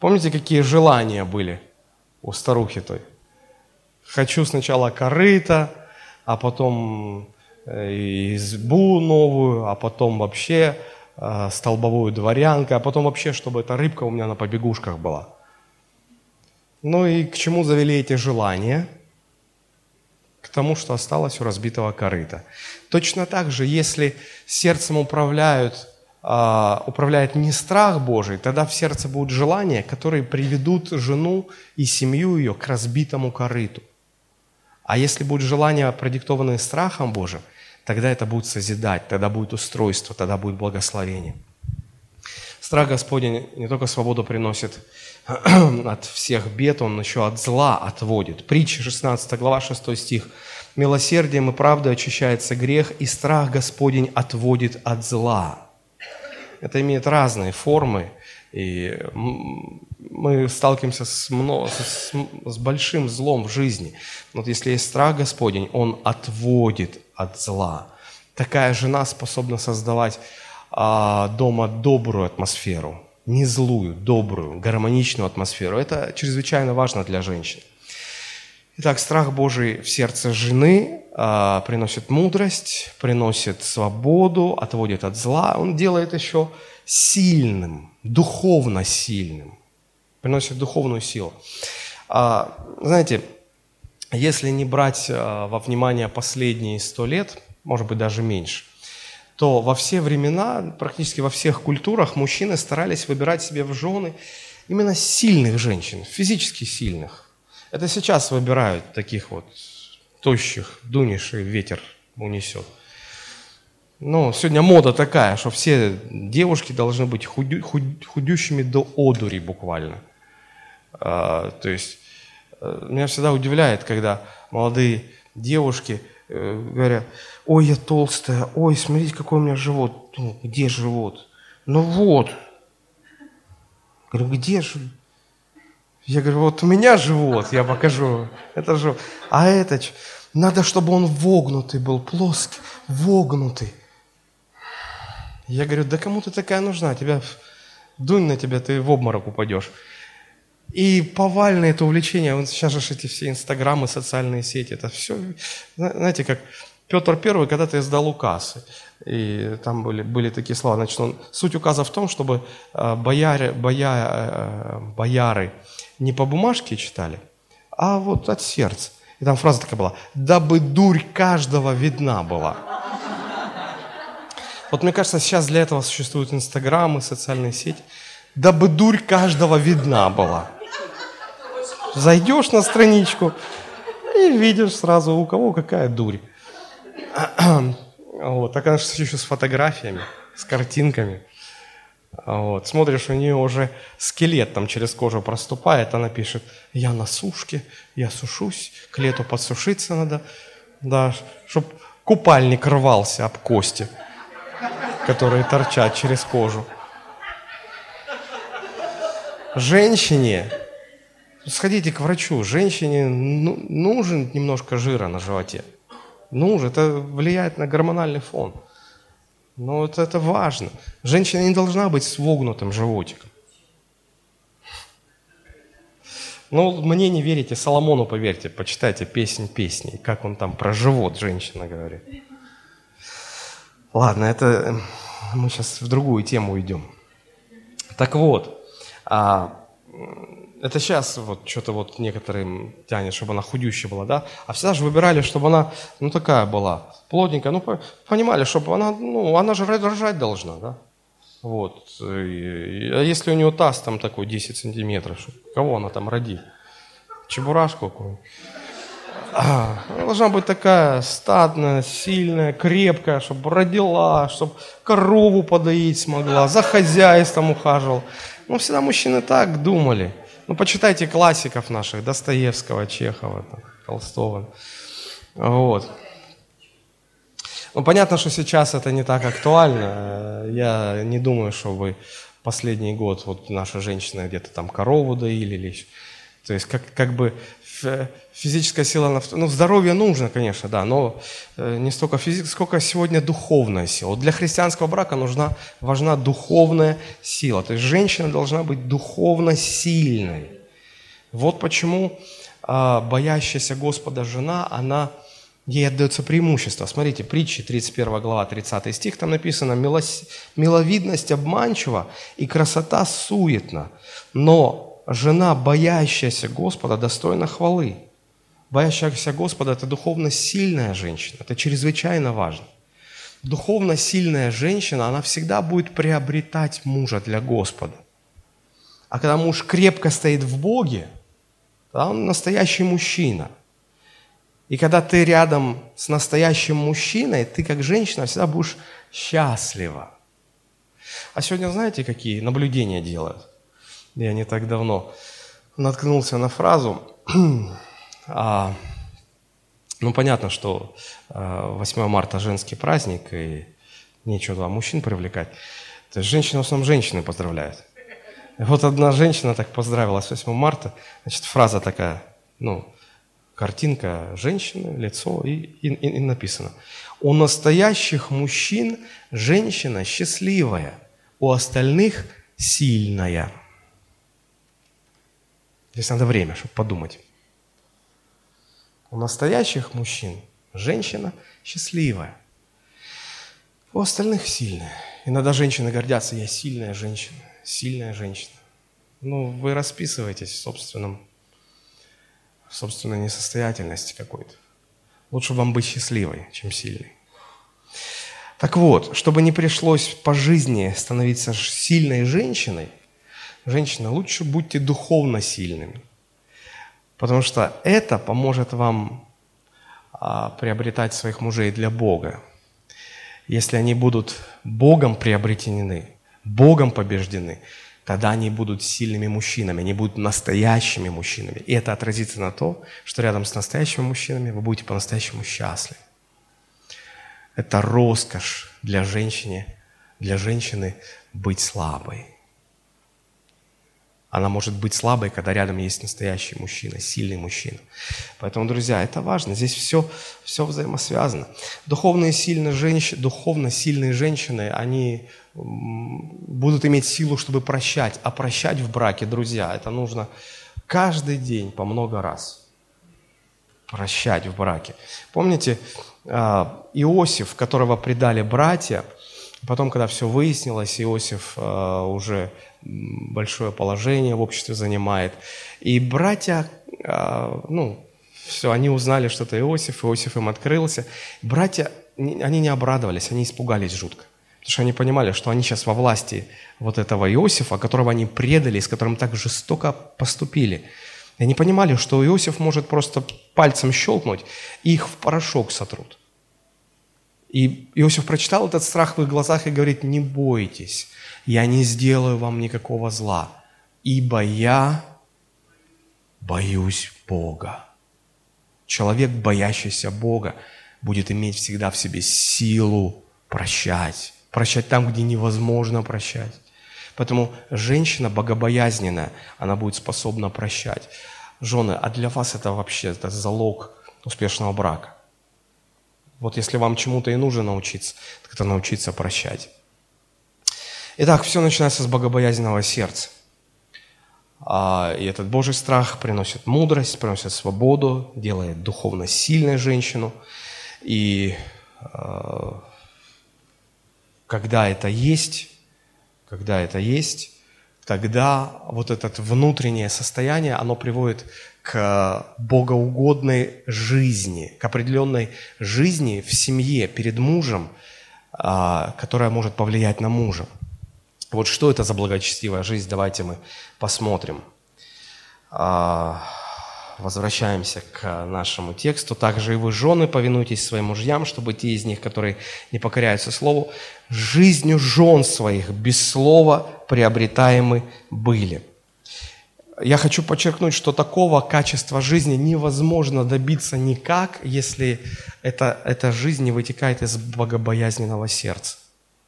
Speaker 1: Помните, какие желания были у старухи той? Хочу сначала корыто, а потом э, избу новую, а потом вообще э, столбовую дворянку, а потом вообще, чтобы эта рыбка у меня на побегушках была. Ну и к чему завели эти желания? К тому, что осталось у разбитого корыта. Точно так же, если сердцем управляют, управляет не страх Божий, тогда в сердце будут желания, которые приведут жену и семью ее к разбитому корыту. А если будут желания, продиктованные страхом Божьим, тогда это будет созидать, тогда будет устройство, тогда будет благословение. Страх Господень не только свободу приносит от всех бед, он еще от зла отводит. Притча 16 глава 6 стих. «Милосердием и правдой очищается грех, и страх Господень отводит от зла». Это имеет разные формы, и мы сталкиваемся с, с, с большим злом в жизни. Вот если есть страх Господень, Он отводит от зла. Такая жена способна создавать а, дома добрую атмосферу, не злую, добрую, гармоничную атмосферу. Это чрезвычайно важно для женщин. Итак, страх Божий в сердце жены приносит мудрость, приносит свободу, отводит от зла. Он делает еще сильным, духовно сильным, приносит духовную силу. А, знаете, если не брать а, во внимание последние сто лет, может быть даже меньше, то во все времена, практически во всех культурах мужчины старались выбирать себе в жены именно сильных женщин, физически сильных. Это сейчас выбирают таких вот тощих, дунешь ветер унесет. Ну, сегодня мода такая, что все девушки должны быть худю, худ, худющими до одури буквально. А, то есть э, меня всегда удивляет, когда молодые девушки э, говорят, ой, я толстая, ой, смотрите, какой у меня живот. Ну, где живот? Ну вот. Говорю, где же? Я говорю, вот у меня живот, я покажу. Это же, а это, надо, чтобы он вогнутый был, плоский, вогнутый. Я говорю, да кому ты такая нужна? Тебя дунь на тебя, ты в обморок упадешь. И повальное это увлечение, вот сейчас же эти все инстаграмы, социальные сети, это все, знаете, как Петр Первый когда-то издал указ, и там были, были такие слова, значит, он, суть указа в том, чтобы э, бояре, боя, э, бояры не по бумажке читали, а вот от сердца. И там фраза такая была, дабы дурь каждого видна была. Вот мне кажется, сейчас для этого существуют инстаграмы, социальные сети, дабы дурь каждого видна была. Зайдешь на страничку и видишь сразу, у кого какая дурь. Вот, так она еще с фотографиями, с картинками. Вот, смотришь, у нее уже скелет там через кожу проступает, она пишет, я на сушке, я сушусь, к лету подсушиться надо, да, чтобы купальник рвался об кости которые торчат через кожу. Женщине, сходите к врачу, женщине ну, нужен немножко жира на животе. Нужен, это влияет на гормональный фон. Но вот это важно. Женщина не должна быть с вогнутым животиком. Ну, мне не верите, Соломону поверьте, почитайте песнь песни, как он там про живот женщина говорит. Ладно, это мы сейчас в другую тему уйдем. Так вот, а, это сейчас вот что-то вот некоторым тянет, чтобы она худющая была, да? А всегда же выбирали, чтобы она, ну, такая была, плотненькая. Ну, понимали, чтобы она, ну, она же рожать должна, да? Вот. а если у нее таз там такой 10 сантиметров, кого она там родит? Чебурашку какую-нибудь? А, должна быть такая статная, сильная, крепкая, чтобы родила, чтобы корову подоить смогла, за хозяйством ухаживал. Ну, всегда мужчины так думали. Ну, почитайте классиков наших, Достоевского, Чехова, там, Толстого. Вот. Ну, понятно, что сейчас это не так актуально. Я не думаю, чтобы последний год вот наша женщина где-то там корову доили или еще. То есть как, как бы физическая сила, ну здоровье нужно, конечно, да, но э, не столько физическая, сколько сегодня духовная сила. Вот для христианского брака нужна, важна духовная сила. То есть женщина должна быть духовно сильной. Вот почему а, боящаяся Господа жена, она ей отдается преимущество. Смотрите, притчи, 31 глава, 30 стих, там написано, «Миловидность обманчива и красота суетна, но жена, боящаяся Господа, достойна хвалы». Боящаяся Господа – это духовно сильная женщина, это чрезвычайно важно. Духовно сильная женщина, она всегда будет приобретать мужа для Господа. А когда муж крепко стоит в Боге, то он настоящий мужчина – и когда ты рядом с настоящим мужчиной, ты как женщина всегда будешь счастлива. А сегодня знаете, какие наблюдения делают? Я не так давно наткнулся на фразу, а, ну понятно, что 8 а, марта женский праздник, и нечего туда мужчин привлекать. То есть женщины в основном женщины поздравляют. И вот одна женщина так поздравила с 8 марта, значит, фраза такая, ну, картинка женщины, лицо, и, и, и написано. У настоящих мужчин женщина счастливая, у остальных сильная. Здесь надо время, чтобы подумать. У настоящих мужчин женщина счастливая, у остальных сильная. Иногда женщины гордятся, я сильная женщина, сильная женщина. Ну, вы расписываетесь в собственном собственной несостоятельности какой-то. Лучше вам быть счастливой, чем сильной. Так вот, чтобы не пришлось по жизни становиться сильной женщиной, женщина, лучше будьте духовно сильными. Потому что это поможет вам а, приобретать своих мужей для Бога. Если они будут Богом приобретены, Богом побеждены, тогда они будут сильными мужчинами, они будут настоящими мужчинами. И это отразится на то, что рядом с настоящими мужчинами вы будете по-настоящему счастливы. Это роскошь для женщины, для женщины быть слабой. Она может быть слабой, когда рядом есть настоящий мужчина, сильный мужчина. Поэтому, друзья, это важно. Здесь все, все взаимосвязано. Духовные сильные женщины, духовно сильные женщины, они будут иметь силу, чтобы прощать. А прощать в браке, друзья, это нужно каждый день по много раз. Прощать в браке. Помните, а, Иосиф, которого предали братья, потом, когда все выяснилось, Иосиф а, уже большое положение в обществе занимает. И братья, а, ну, все, они узнали, что это Иосиф, Иосиф им открылся. Братья, они не обрадовались, они испугались жутко. Потому что они понимали, что они сейчас во власти вот этого Иосифа, которого они предали, с которым так жестоко поступили. И они понимали, что Иосиф может просто пальцем щелкнуть, и их в порошок сотрут. И Иосиф прочитал этот страх в их глазах и говорит, не бойтесь, я не сделаю вам никакого зла, ибо я боюсь Бога. Человек, боящийся Бога, будет иметь всегда в себе силу прощать прощать там, где невозможно прощать. Поэтому женщина богобоязненная, она будет способна прощать. Жены, а для вас это вообще это залог успешного брака. Вот если вам чему-то и нужно научиться, так это научиться прощать. Итак, все начинается с богобоязненного сердца. А, и этот Божий страх приносит мудрость, приносит свободу, делает духовно сильной женщину. И а, когда это есть, когда это есть, тогда вот это внутреннее состояние, оно приводит к богоугодной жизни, к определенной жизни в семье перед мужем, а, которая может повлиять на мужа. Вот что это за благочестивая жизнь, давайте мы посмотрим. А, возвращаемся к нашему тексту. «Также и вы, жены, повинуйтесь своим мужьям, чтобы те из них, которые не покоряются слову, жизнью жен своих без слова приобретаемы были». я хочу подчеркнуть, что такого качества жизни невозможно добиться никак, если эта, эта жизнь не вытекает из богобоязненного сердца,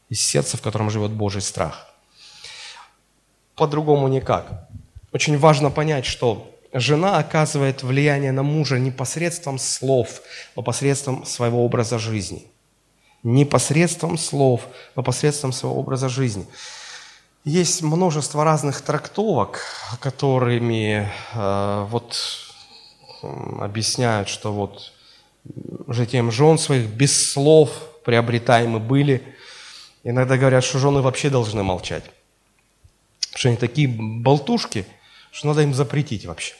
Speaker 1: из сердца, в котором живет Божий страх. По-другому никак. Очень важно понять, что жена оказывает влияние на мужа не посредством слов, но посредством своего образа жизни. Не посредством слов, но посредством своего образа жизни. Есть множество разных трактовок, которыми э, вот объясняют, что вот житием жен своих без слов приобретаемы были. Иногда говорят, что жены вообще должны молчать. Что они такие болтушки, что надо им запретить вообще.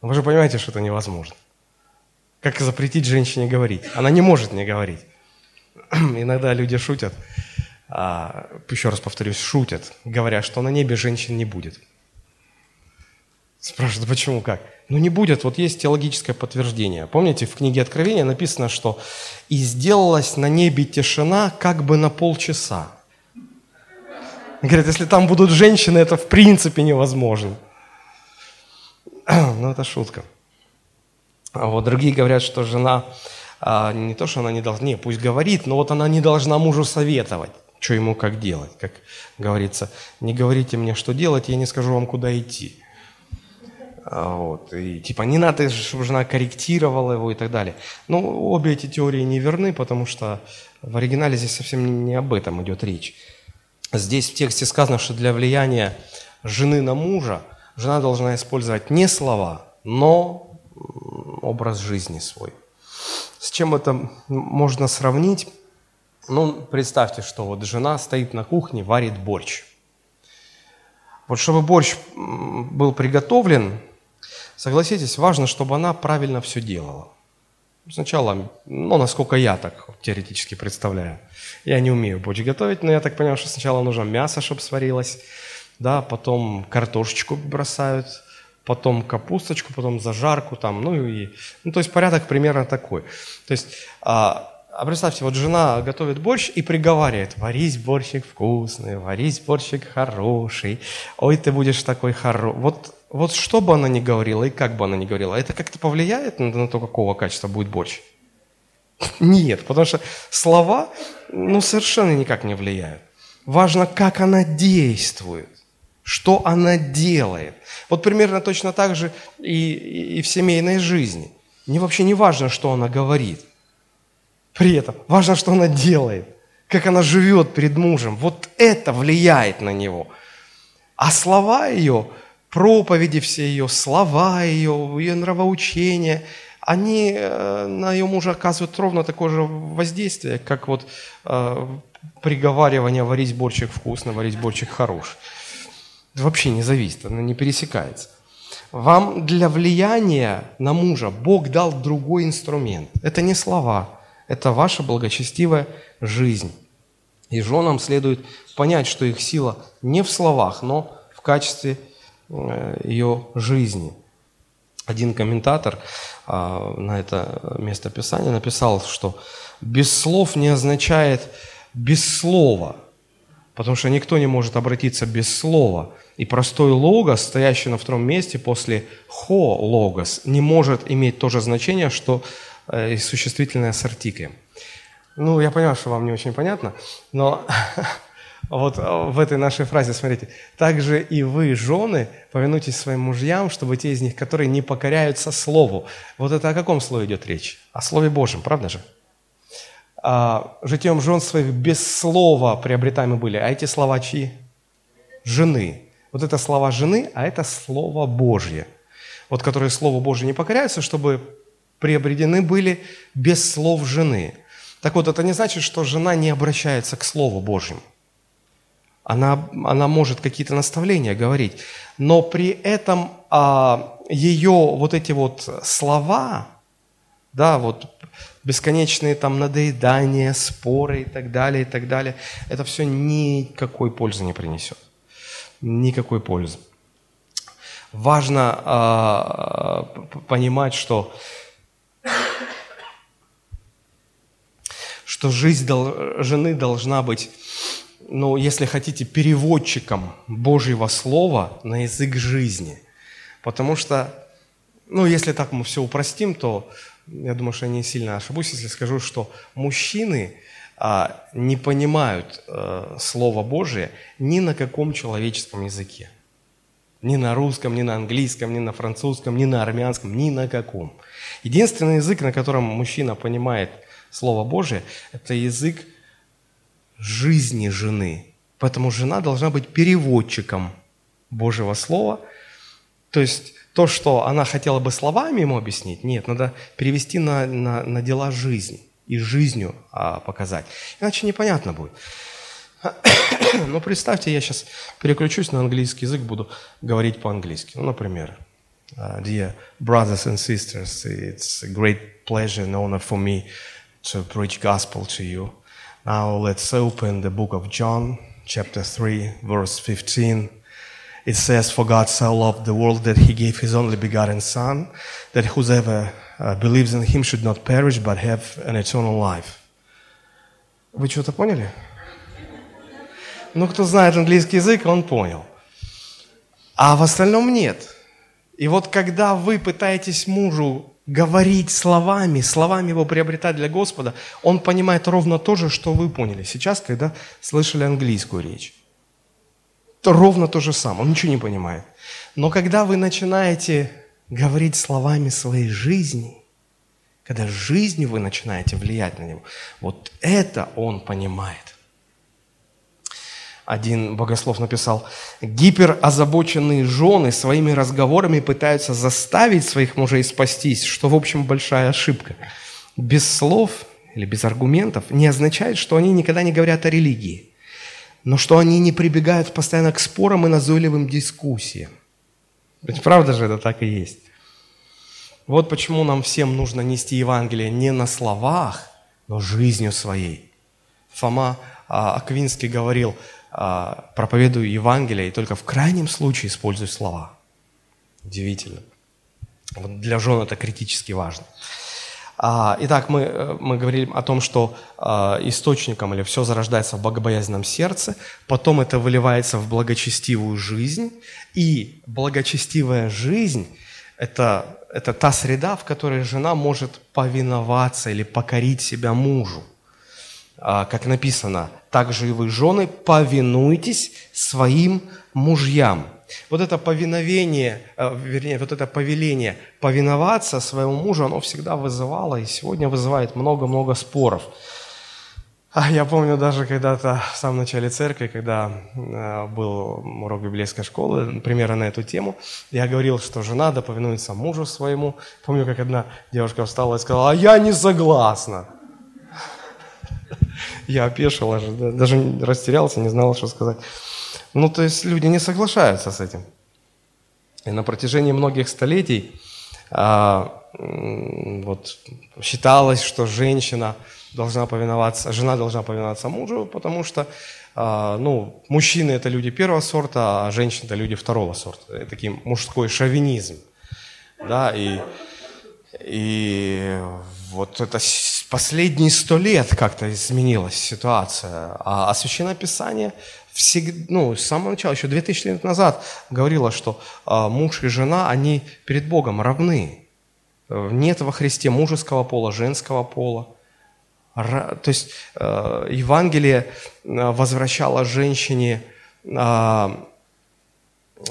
Speaker 1: Но вы же понимаете, что это невозможно. Как запретить женщине говорить? Она не может не говорить. Иногда люди шутят а, еще раз повторюсь, шутят, говоря, что на небе женщин не будет. Спрашивают, почему, как? Ну не будет, вот есть теологическое подтверждение. Помните, в книге Откровения написано, что «И сделалась на небе тишина как бы на полчаса». Говорят, если там будут женщины, это в принципе невозможно. Ну, это шутка. А вот другие говорят, что жена а, не то, что она не должна, не, пусть говорит, но вот она не должна мужу советовать что ему как делать. Как говорится, не говорите мне, что делать, я не скажу вам, куда идти. А, вот. И типа не надо, чтобы жена корректировала его и так далее. Но обе эти теории не верны, потому что в оригинале здесь совсем не об этом идет речь. Здесь в тексте сказано, что для влияния жены на мужа жена должна использовать не слова, но образ жизни свой. С чем это можно сравнить? Ну, представьте, что вот жена стоит на кухне, варит борщ. Вот чтобы борщ был приготовлен, согласитесь, важно, чтобы она правильно все делала. Сначала, ну, насколько я так теоретически представляю. Я не умею борщ готовить, но я так понимаю, что сначала нужно мясо, чтобы сварилось, да, потом картошечку бросают, потом капусточку, потом зажарку там, ну и, ну, то есть порядок примерно такой. То есть а, а представьте, вот жена готовит борщ и приговаривает, варись борщик вкусный, варись борщик хороший, ой, ты будешь такой хороший. Вот, вот что бы она ни говорила и как бы она ни говорила, это как-то повлияет на, на то, какого качества будет борщ? Нет, потому что слова, ну, совершенно никак не влияют. Важно, как она действует, что она делает. Вот примерно точно так же и, и, и в семейной жизни. Не, вообще не важно, что она говорит при этом. Важно, что она делает, как она живет перед мужем. Вот это влияет на него. А слова ее, проповеди все ее, слова ее, ее нравоучения, они э, на ее мужа оказывают ровно такое же воздействие, как вот э, приговаривание «варить борщик вкусно, варить борщик хорош». Это вообще не зависит, оно не пересекается. Вам для влияния на мужа Бог дал другой инструмент. Это не слова, это ваша благочестивая жизнь. И женам следует понять, что их сила не в словах, но в качестве э, ее жизни. Один комментатор а, на это место Писания написал, что «без слов не означает без слова», потому что никто не может обратиться без слова. И простой логос, стоящий на втором месте после «хо» логос, не может иметь то же значение, что и существительное с артиклем. Ну, я понимаю, что вам не очень понятно, но вот э, в этой нашей фразе, смотрите, «Также и вы, жены, повинуйтесь своим мужьям, чтобы те из них, которые не покоряются слову». Вот это о каком слове идет речь? О Слове Божьем, правда же? А, «Житием жен своих без слова приобретаемы были». А эти слова чьи? Жены. Вот это слова жены, а это Слово Божье. Вот которые Слову Божье не покоряются, чтобы приобретены были без слов жены. Так вот, это не значит, что жена не обращается к Слову Божьему. Она, она может какие-то наставления говорить, но при этом а, ее вот эти вот слова, да, вот бесконечные там надоедания, споры и так далее, и так далее, это все никакой пользы не принесет. Никакой пользы. Важно а, понимать, что что жизнь жены должна быть, ну, если хотите, переводчиком Божьего Слова на язык жизни. Потому что, ну, если так мы все упростим, то я думаю, что я не сильно ошибусь, если скажу, что мужчины а, не понимают а, Слово Божие ни на каком человеческом языке. Ни на русском, ни на английском, ни на французском, ни на армянском, ни на каком. Единственный язык, на котором мужчина понимает Слово Божие, это язык жизни жены. Поэтому жена должна быть переводчиком Божьего Слова. То есть то, что она хотела бы словами ему объяснить, нет, надо перевести на, на, на дела жизни и жизнью а, показать. Иначе непонятно будет. Но представьте, я сейчас переключусь на английский язык, буду говорить по-английски. Ну, например, uh, Dear brothers and sisters, it's a great pleasure and honor for me to preach gospel to you. Now let's open the book of John, chapter 3, verse 15. It says, For God so loved the world that he gave his only begotten Son, that whosoever uh, believes in him should not perish, but have an eternal life. Вы что-то поняли? Ну, кто знает английский язык, он понял. А в остальном нет. И вот когда вы пытаетесь мужу говорить словами, словами его приобретать для Господа, он понимает ровно то же, что вы поняли сейчас, когда слышали английскую речь. То ровно то же самое, он ничего не понимает. Но когда вы начинаете говорить словами своей жизни, когда жизнью вы начинаете влиять на него, вот это он понимает один богослов написал, гиперозабоченные жены своими разговорами пытаются заставить своих мужей спастись, что, в общем, большая ошибка. Без слов или без аргументов не означает, что они никогда не говорят о религии, но что они не прибегают постоянно к спорам и назойливым дискуссиям. Ведь правда же это так и есть. Вот почему нам всем нужно нести Евангелие не на словах, но жизнью своей. Фома а, Аквинский говорил – проповедую Евангелие и только в крайнем случае использую слова. Удивительно. Вот для жен это критически важно. А, итак, мы, э, мы говорили о том, что а, источником или все зарождается в богобоязненном сердце, потом это выливается в благочестивую жизнь, и благочестивая жизнь это, – это та среда, в которой жена может повиноваться или покорить себя мужу. А, как написано, также и вы, жены, повинуйтесь своим мужьям. Вот это повиновение, а, вернее, вот это повеление повиноваться своему мужу, оно всегда вызывало и сегодня вызывает много-много споров. А я помню даже когда-то в самом начале церкви, когда э, был урок библейской школы, примерно на эту тему, я говорил, что жена да повинуется мужу своему. Помню, как одна девушка встала и сказала, а я не согласна. Я опешил, аж, даже растерялся, не знал, что сказать. Ну, то есть люди не соглашаются с этим. И на протяжении многих столетий а, вот, считалось, что женщина должна повиноваться, жена должна повиноваться мужу, потому что а, ну, мужчины это люди первого сорта, а женщины это люди второго сорта. Это такой мужской шовинизм. Да, и, и вот это последние сто лет как-то изменилась ситуация. А, а Священное Писание всегда, ну, с самого начала, еще 2000 лет назад говорило, что а, муж и жена, они перед Богом равны. Нет во Христе мужеского пола, женского пола. То есть э, Евангелие э, возвращало женщине э,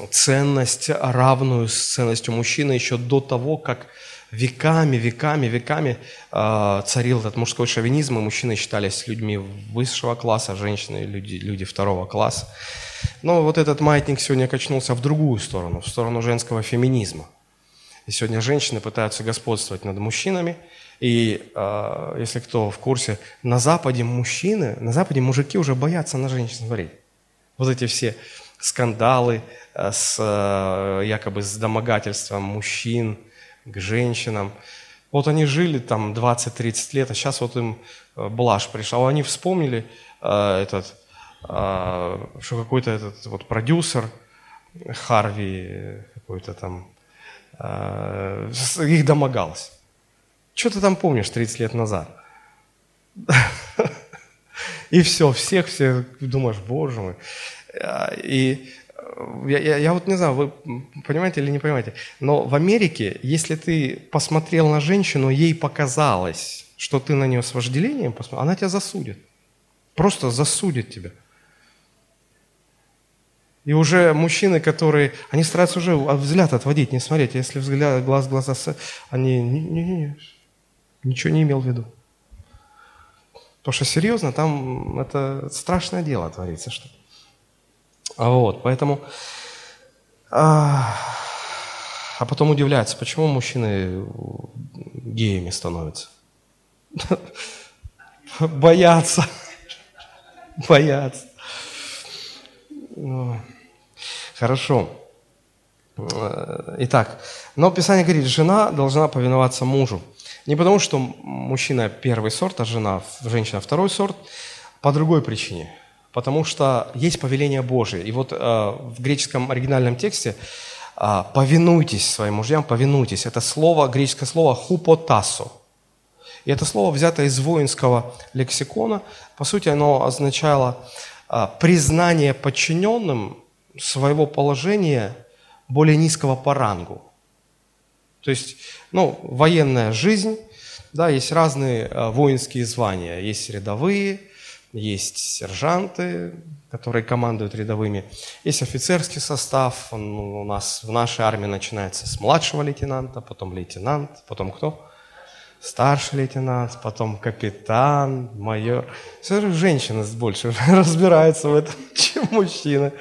Speaker 1: ценность, равную с ценностью мужчины еще до того, как веками, веками, веками э, царил этот мужской шовинизм, и мужчины считались людьми высшего класса, женщины люди, люди второго класса. Но вот этот маятник сегодня качнулся в другую сторону, в сторону женского феминизма. И сегодня женщины пытаются господствовать над мужчинами. И э, если кто в курсе, на Западе мужчины, на Западе мужики уже боятся на женщин смотреть. Вот эти все скандалы э, с якобы с домогательством мужчин, к женщинам. Вот они жили там 20-30 лет, а сейчас вот им э, блажь пришла. Они вспомнили э, этот, э, что какой-то этот вот продюсер Харви какой-то там э, их домогался. Что ты там помнишь 30 лет назад? И все, всех, все думаешь, боже мой. Э, и я, я, я вот не знаю, вы понимаете или не понимаете, но в Америке, если ты посмотрел на женщину, ей показалось, что ты на нее с вожделением посмотрел, она тебя засудит. Просто засудит тебя. И уже мужчины, которые, они стараются уже взгляд отводить, не смотреть. Если взгляд, глаз глаза, они не, не, не, ничего не имел в виду. Потому что серьезно, там это страшное дело творится. Что а вот, поэтому... А, а потом удивляются, почему мужчины геями становятся. Боятся. Боятся. Ну, хорошо. Итак, но Писание говорит, жена должна повиноваться мужу. Не потому, что мужчина первый сорт, а жена, женщина второй сорт, по другой причине. Потому что есть повеление Божие. И вот э, в греческом оригинальном тексте э, «повинуйтесь своим мужьям, повинуйтесь» – это слово, греческое слово «хупотасо». И это слово взято из воинского лексикона. По сути, оно означало э, признание подчиненным своего положения более низкого по рангу. То есть, ну, военная жизнь, да, есть разные э, воинские звания. Есть рядовые, есть сержанты, которые командуют рядовыми, есть офицерский состав. Он, ну, у нас в нашей армии начинается с младшего лейтенанта, потом лейтенант, потом кто? Старший лейтенант, потом капитан, майор. Женщины больше разбираются в этом, чем мужчины.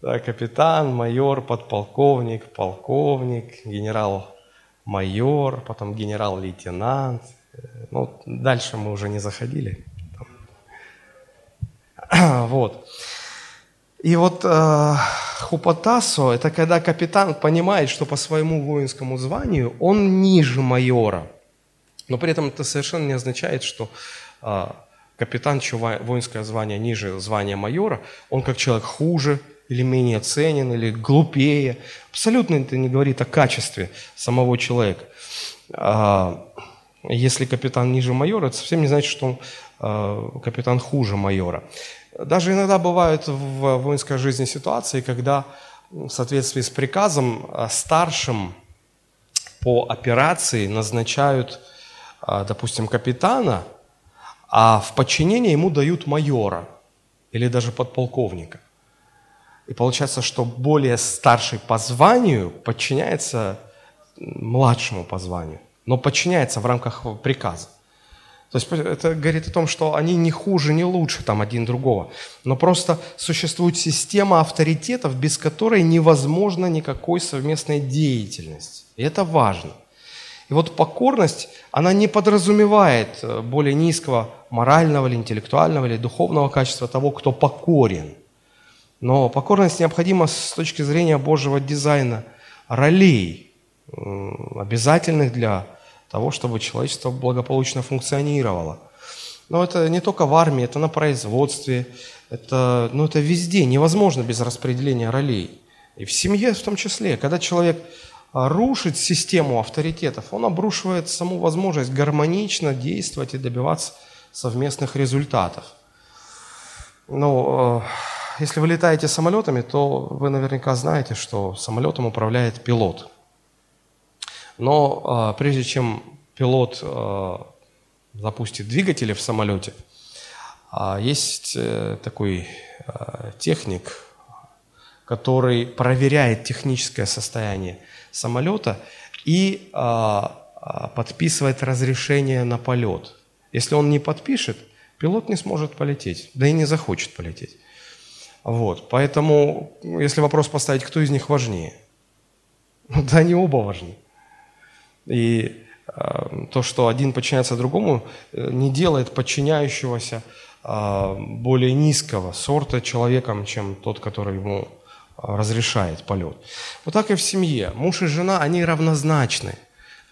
Speaker 1: Да, капитан, майор, подполковник, полковник, генерал-майор, потом генерал-лейтенант. Ну, дальше мы уже не заходили. Вот. И вот э, хупотасо – это когда капитан понимает, что по своему воинскому званию он ниже майора. Но при этом это совершенно не означает, что э, капитан, чье воинское звание ниже звания майора, он как человек хуже или менее ценен, или глупее. Абсолютно это не говорит о качестве самого человека. А, если капитан ниже майора, это совсем не значит, что он Э, капитан хуже майора. Даже иногда бывают в воинской жизни ситуации, когда в соответствии с приказом э, старшим по операции назначают, э, допустим, капитана, а в подчинение ему дают майора или даже подполковника. И получается, что более старший по званию подчиняется младшему по званию, но подчиняется в рамках приказа. То есть это говорит о том, что они не хуже, не лучше там один другого. Но просто существует система авторитетов, без которой невозможно никакой совместной деятельности. И это важно. И вот покорность, она не подразумевает э, более низкого морального или интеллектуального или духовного качества того, кто покорен. Но покорность необходима с точки зрения Божьего дизайна ролей, обязательных для того, чтобы человечество благополучно функционировало. Но это не только в армии, это на производстве, это, ну, это везде. Невозможно без распределения ролей. И в семье в том числе. Когда человек а, рушит систему авторитетов, он обрушивает саму возможность гармонично действовать и добиваться совместных результатов. Ну, если вы летаете самолетами, то вы наверняка знаете, что самолетом управляет пилот – но а, прежде чем пилот а, запустит двигатели в самолете, а, есть э, такой техник, который проверяет техническое состояние самолета и подписывает разрешение на полет. Если он не подпишет, пилот не сможет полететь, да и не захочет полететь. Вот, поэтому, если вопрос поставить, кто из них важнее, да они оба важны. И э, то, что один подчиняется другому, э, не делает подчиняющегося э, более низкого сорта человеком, чем тот, который ему разрешает полет. Вот так и в семье. Муж и жена, они равнозначны.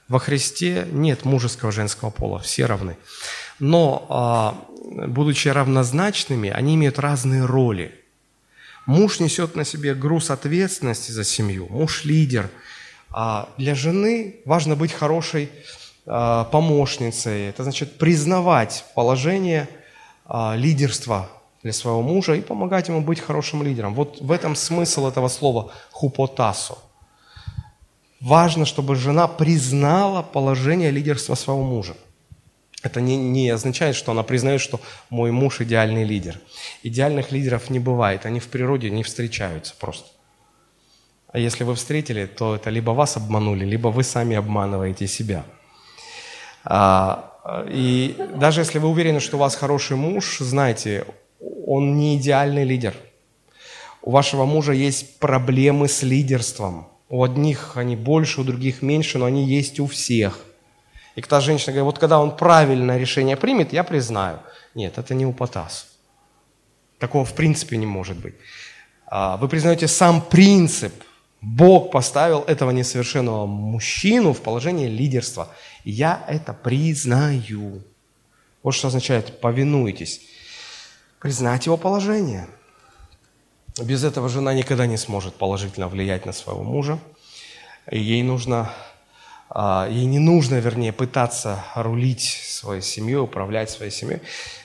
Speaker 1: Во Христе нет мужеского женского пола, все равны. Но, будучи равнозначными, они имеют разные роли. Муж несет на себе груз ответственности за семью, муж лидер – для жены важно быть хорошей а, помощницей. Это значит признавать положение а, лидерства для своего мужа и помогать ему быть хорошим лидером. Вот в этом смысл этого слова «хупотасо». Важно, чтобы жена признала положение лидерства своего мужа. Это не, не означает, что она признает, что мой муж идеальный лидер. Идеальных лидеров не бывает, они в природе не встречаются просто. А если вы встретили, то это либо вас обманули, либо вы сами обманываете себя. А, и даже если вы уверены, что у вас хороший муж, знайте, он не идеальный лидер. У вашего мужа есть проблемы с лидерством. У одних они больше, у других меньше, но они есть у всех. И когда женщина говорит, вот когда он правильное решение примет, я признаю. Нет, это не употас. Такого в принципе не может быть. А, вы признаете сам принцип. Бог поставил этого несовершенного мужчину в положение лидерства. И я это признаю. Вот что означает «повинуйтесь». Признать его положение. Без этого жена никогда не сможет положительно влиять на своего мужа. Ей нужно, а, ей не нужно, вернее, пытаться рулить своей семьей, управлять своей семьей.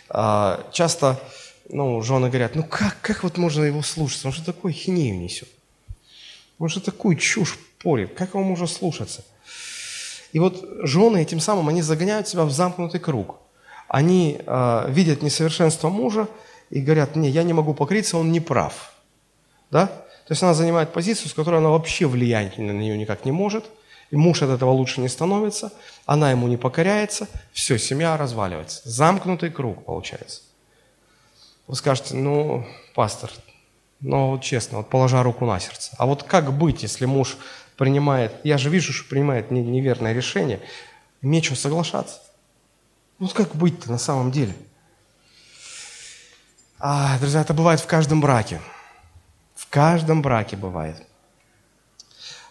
Speaker 1: А, часто ну, жены говорят, ну как, как вот можно его слушаться? Он же такой хинею несет. Он же такую чушь порит. Как его можно слушаться? И вот жены этим самым, они загоняют себя в замкнутый круг. Они э, видят несовершенство мужа и говорят, не, я не могу покриться, он не прав. Да? То есть она занимает позицию, с которой она вообще влиять на нее никак не может, и муж от этого лучше не становится, она ему не покоряется, все, семья разваливается. Замкнутый круг получается. Вы скажете, ну, пастор, ну, вот честно, вот положа руку на сердце. А вот как быть, если муж принимает, я же вижу, что принимает неверное решение, мне что, соглашаться? Вот как быть-то на самом деле? А, друзья, это бывает в каждом браке. В каждом браке бывает.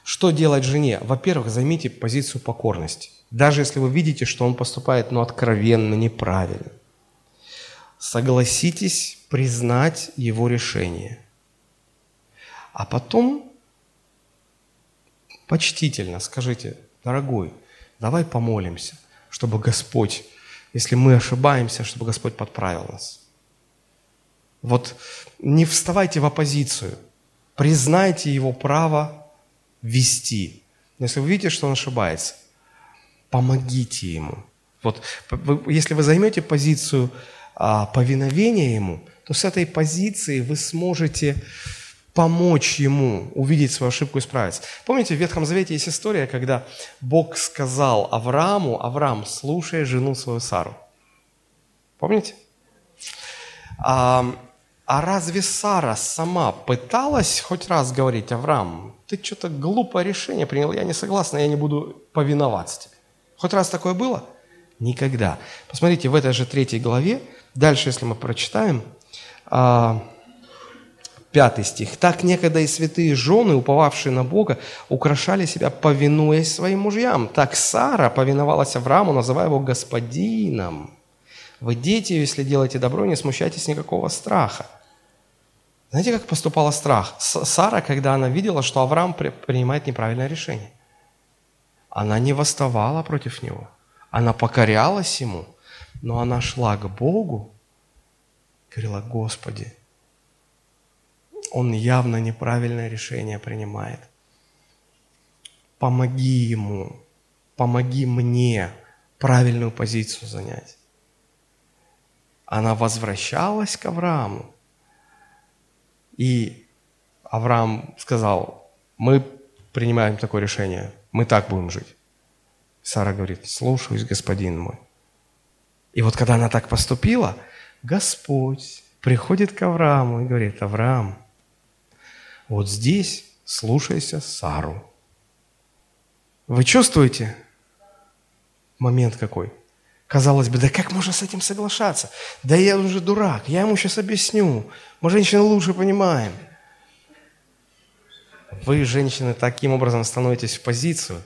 Speaker 1: Что делать жене? Во-первых, займите позицию покорности. Даже если вы видите, что он поступает ну, откровенно неправильно. Согласитесь признать его решение. А потом почтительно скажите, дорогой, давай помолимся, чтобы Господь, если мы ошибаемся, чтобы Господь подправил нас. Вот не вставайте в оппозицию, признайте его право вести. Но если вы видите, что он ошибается, помогите ему. Вот, если вы займете позицию а, повиновения ему, то с этой позиции вы сможете помочь ему увидеть свою ошибку и исправиться. Помните, в Ветхом Завете есть история, когда Бог сказал Аврааму, Авраам, слушай жену свою Сару. Помните? А, а разве Сара сама пыталась хоть раз говорить, Авраам, ты что-то глупое решение принял, я не согласна, я не буду повиноваться тебе. Хоть раз такое было? Никогда. Посмотрите, в этой же третьей главе, дальше, если мы прочитаем, а, пятый стих. «Так некогда и святые жены, уповавшие на Бога, украшали себя, повинуясь своим мужьям. Так Сара повиновалась Аврааму, называя его господином. Вы дети, если делаете добро, не смущайтесь никакого страха». Знаете, как поступала страх? Сара, когда она видела, что Авраам принимает неправильное решение. Она не восставала против него. Она покорялась ему. Но она шла к Богу, говорила, Господи, он явно неправильное решение принимает. Помоги ему, помоги мне правильную позицию занять. Она возвращалась к Аврааму, и Авраам сказал, мы принимаем такое решение, мы так будем жить. Сара говорит, слушаюсь, господин мой. И вот когда она так поступила, Господь приходит к Аврааму и говорит, Авраам, вот здесь слушайся Сару. Вы чувствуете момент какой? Казалось бы, да как можно с этим соглашаться? Да я уже дурак, я ему сейчас объясню. Мы, женщины, лучше понимаем. Вы, женщины, таким образом становитесь в позицию,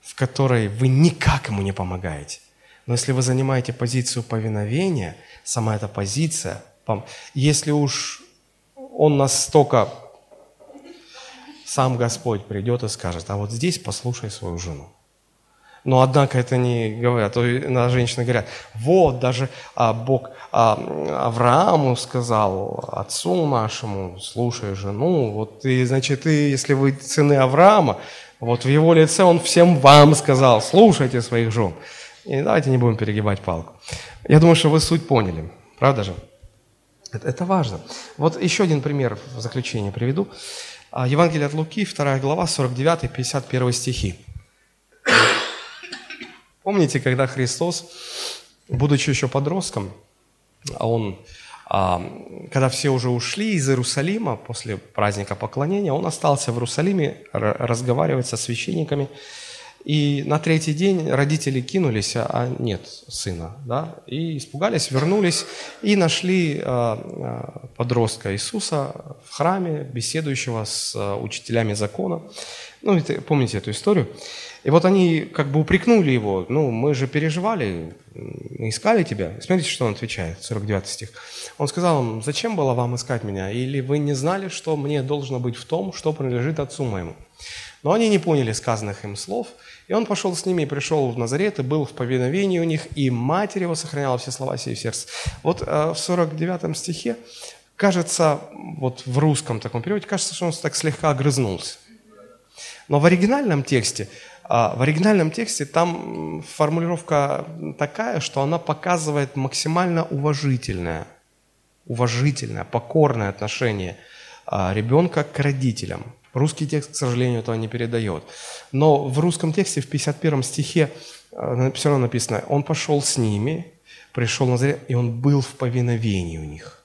Speaker 1: в которой вы никак ему не помогаете. Но если вы занимаете позицию повиновения, сама эта позиция, если уж он настолько, сам Господь придет и скажет, а вот здесь послушай свою жену. Но однако это не говорят. На женщины говорят, вот даже а, Бог а, Аврааму сказал, отцу нашему, слушай жену, вот ты, значит, ты, если вы сыны Авраама, вот в его лице он всем вам сказал, слушайте своих жен. И давайте не будем перегибать палку. Я думаю, что вы суть поняли. Правда же? Это важно. Вот еще один пример в заключение приведу. А, Евангелие от Луки, 2 глава, 49-51 стихи. Помните, когда Христос, будучи еще подростком, а он, а, когда все уже ушли из Иерусалима после праздника поклонения, он остался в Иерусалиме разговаривать со священниками. И на третий день родители кинулись, а нет сына, да, и испугались, вернулись и нашли а, подростка Иисуса в храме, беседующего с учителями закона. Ну, помните эту историю? И вот они как бы упрекнули его, ну, мы же переживали, искали тебя. Смотрите, что он отвечает, 49 стих. Он сказал им, зачем было вам искать меня? Или вы не знали, что мне должно быть в том, что принадлежит отцу моему? Но они не поняли сказанных им слов, и он пошел с ними и пришел в Назарет, и был в повиновении у них, и матерь его сохраняла все слова сии в сердце. Вот э, в 49 стихе, кажется, вот в русском таком переводе, кажется, что он так слегка огрызнулся. Но в оригинальном тексте а в оригинальном тексте там формулировка такая, что она показывает максимально уважительное, уважительное, покорное отношение а, ребенка к родителям. Русский текст, к сожалению, этого не передает. Но в русском тексте, в 51 стихе, а, все равно написано, он пошел с ними, пришел на заре, и он был в повиновении у них.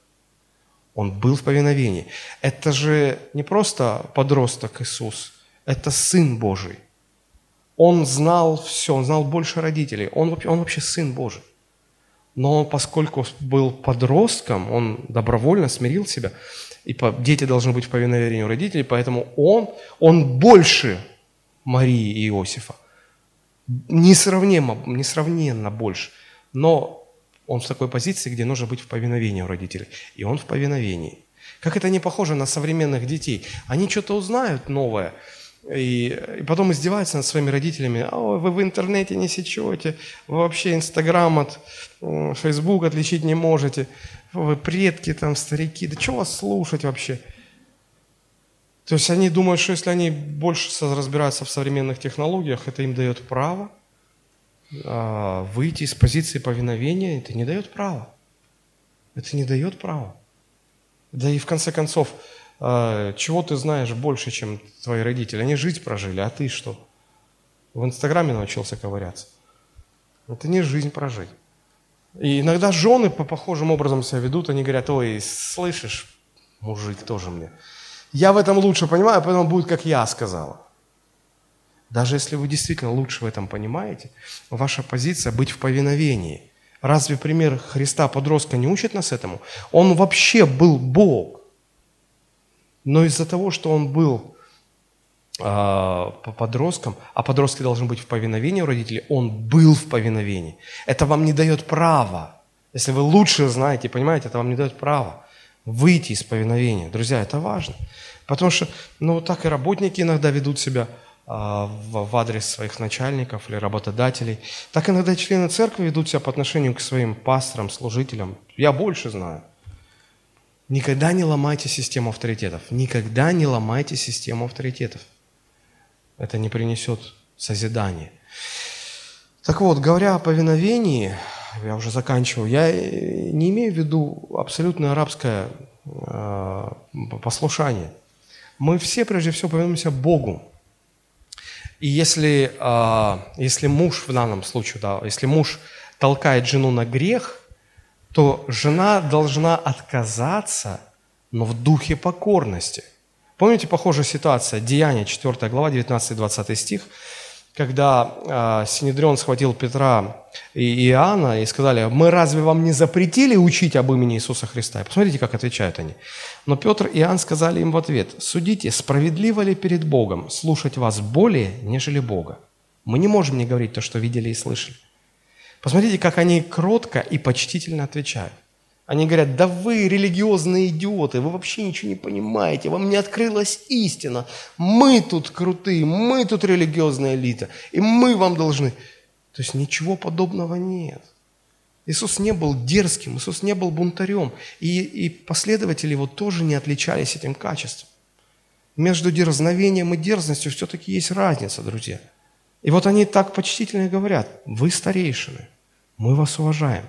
Speaker 1: Он был в повиновении. Это же не просто подросток Иисус, это Сын Божий. Он знал все, он знал больше родителей. Он, он вообще сын Божий. Но поскольку был подростком, он добровольно смирил себя. И дети должны быть в повиновении у родителей, поэтому он, он больше Марии и Иосифа. Несравненно, несравненно больше. Но он в такой позиции, где нужно быть в повиновении у родителей. И он в повиновении. Как это не похоже на современных детей. Они что-то узнают новое – и, и потом издеваются над своими родителями. О, вы в интернете не сечете, вы вообще Инстаграм от Фейсбук отличить не можете, вы предки там, старики, да что вас слушать вообще? То есть они думают, что если они больше разбираются в современных технологиях, это им дает право а, выйти из позиции повиновения, это не дает права. Это не дает права. Да и в конце концов, а, чего ты знаешь больше, чем твои родители? Они жизнь прожили, а ты что? В Инстаграме научился ковыряться. Это не жизнь прожить. И иногда жены по похожим образом себя ведут, они говорят, ой, слышишь, мужик тоже мне. Я в этом лучше понимаю, поэтому будет, как я сказала. Даже если вы действительно лучше в этом понимаете, ваша позиция быть в повиновении. Разве пример Христа подростка не учит нас этому? Он вообще был Бог. Но из-за того, что он был э, подростком, а подростки должны быть в повиновении у родителей, он был в повиновении. Это вам не дает права. Если вы лучше знаете, понимаете, это вам не дает права выйти из повиновения. Друзья, это важно. Потому что, ну, так и работники иногда ведут себя а, в адрес своих начальников или работодателей. Так иногда члены церкви ведут себя по отношению к своим пасторам, служителям. Я больше знаю. Никогда не ломайте систему авторитетов. Никогда не ломайте систему авторитетов. Это не принесет созидания. Так вот, говоря о повиновении, я уже заканчиваю, я не имею в виду абсолютно арабское э, послушание. Мы все, прежде всего, повинуемся Богу. И если, э, если муж в данном случае, да, если муж толкает жену на грех, то жена должна отказаться, но в духе покорности. Помните похожая ситуация? Деяние, 4 глава, 19-20 стих, когда э, Синедрион схватил Петра и Иоанна и сказали, мы разве вам не запретили учить об имени Иисуса Христа? И посмотрите, как отвечают они. Но Петр и Иоанн сказали им в ответ, судите, справедливо ли перед Богом слушать вас более, нежели Бога? Мы не можем не говорить то, что видели и слышали. Посмотрите, как они кротко и почтительно отвечают. Они говорят, да вы религиозные идиоты, вы вообще ничего не понимаете, вам не открылась истина. Мы тут крутые, мы тут религиозная элита, и мы вам должны. То есть ничего подобного нет. Иисус не был дерзким, Иисус не был бунтарем, и, и последователи его тоже не отличались этим качеством. Между дерзновением и дерзностью все-таки есть разница, друзья. И вот они так почтительно говорят, вы старейшины, мы вас уважаем,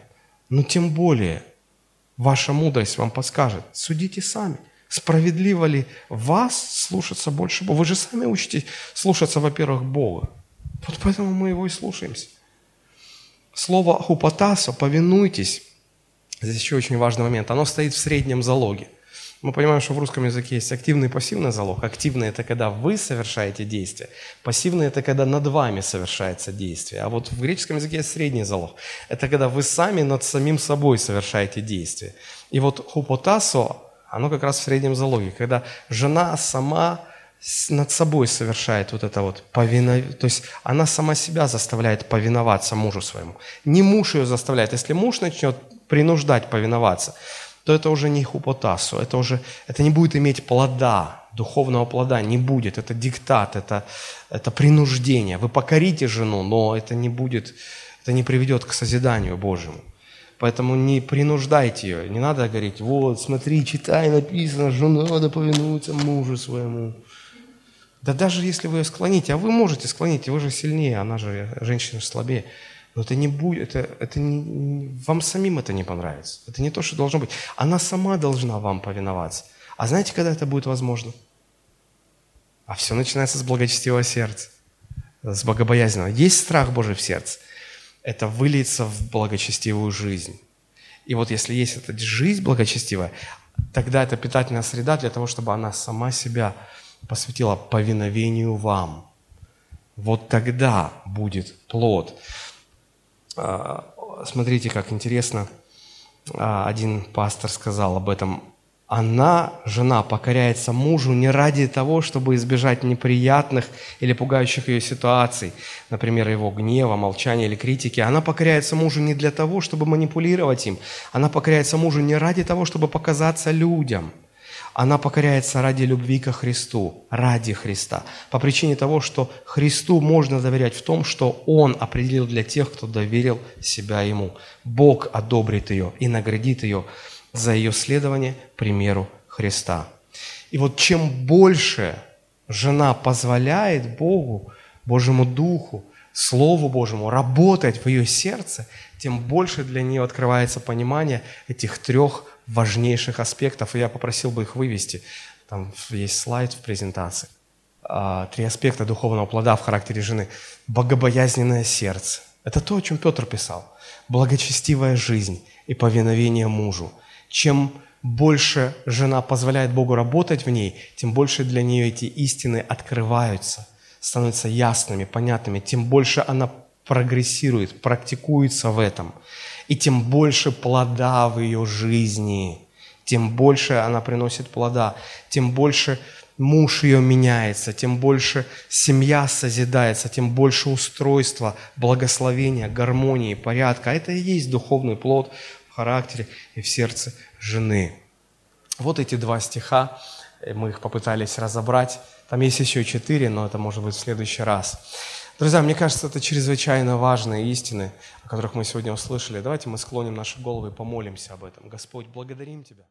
Speaker 1: но тем более – Ваша мудрость вам подскажет. Судите сами. Справедливо ли вас слушаться больше Бога? Вы же сами учитесь слушаться, во-первых, Бога. Вот поэтому мы его и слушаемся. Слово «хупотасо» – «повинуйтесь». Здесь еще очень важный момент. Оно стоит в среднем залоге – мы понимаем, что в русском языке есть активный и пассивный залог. Активный – это когда вы совершаете действие. Пассивный – это когда над вами совершается действие. А вот в греческом языке есть средний залог. Это когда вы сами над самим собой совершаете действие. И вот хупотасо, оно как раз в среднем залоге. Когда жена сама над собой совершает вот это вот повиновение, то есть она сама себя заставляет повиноваться мужу своему. Не муж ее заставляет. Если муж начнет принуждать повиноваться, то это уже не хупотасу, это уже, это не будет иметь плода, духовного плода не будет, это диктат, это, это принуждение. Вы покорите жену, но это не будет, это не приведет к созиданию Божьему. Поэтому не принуждайте ее, не надо говорить, вот, смотри, читай, написано, жена надо повинуется мужу своему. Да даже если вы ее склоните, а вы можете склонить, вы же сильнее, она же, женщина слабее. Но это не будет, это, это не, вам самим это не понравится. Это не то, что должно быть. Она сама должна вам повиноваться. А знаете, когда это будет возможно? А все начинается с благочестивого сердца, с богобоязненного. Есть страх Божий в сердце. Это выльется в благочестивую жизнь. И вот если есть эта жизнь благочестивая, тогда это питательная среда для того, чтобы она сама себя посвятила повиновению вам. Вот тогда будет плод. А, смотрите, как интересно, а, один пастор сказал об этом. Она, жена, покоряется мужу не ради того, чтобы избежать неприятных или пугающих ее ситуаций, например, его гнева, молчания или критики. Она покоряется мужу не для того, чтобы манипулировать им. Она покоряется мужу не ради того, чтобы показаться людям – она покоряется ради любви ко Христу, ради Христа, по причине того, что Христу можно доверять в том, что Он определил для тех, кто доверил себя Ему. Бог одобрит ее и наградит ее за ее следование примеру Христа. И вот чем больше жена позволяет Богу, Божьему Духу, Слову Божьему работать в ее сердце, тем больше для нее открывается понимание этих трех важнейших аспектов, и я попросил бы их вывести. Там есть слайд в презентации. А, три аспекта духовного плода в характере жены. Богобоязненное сердце. Это то, о чем Петр писал. Благочестивая жизнь и повиновение мужу. Чем больше жена позволяет Богу работать в ней, тем больше для нее эти истины открываются, становятся ясными, понятными, тем больше она прогрессирует, практикуется в этом и тем больше плода в ее жизни, тем больше она приносит плода, тем больше муж ее меняется, тем больше семья созидается, тем больше устройства, благословения, гармонии, порядка. Это и есть духовный плод в характере и в сердце жены. Вот эти два стиха, мы их попытались разобрать. Там есть еще четыре, но это может быть в следующий раз. Друзья, мне кажется, это чрезвычайно важные истины, о которых мы сегодня услышали. Давайте мы склоним наши головы и помолимся об этом. Господь, благодарим Тебя.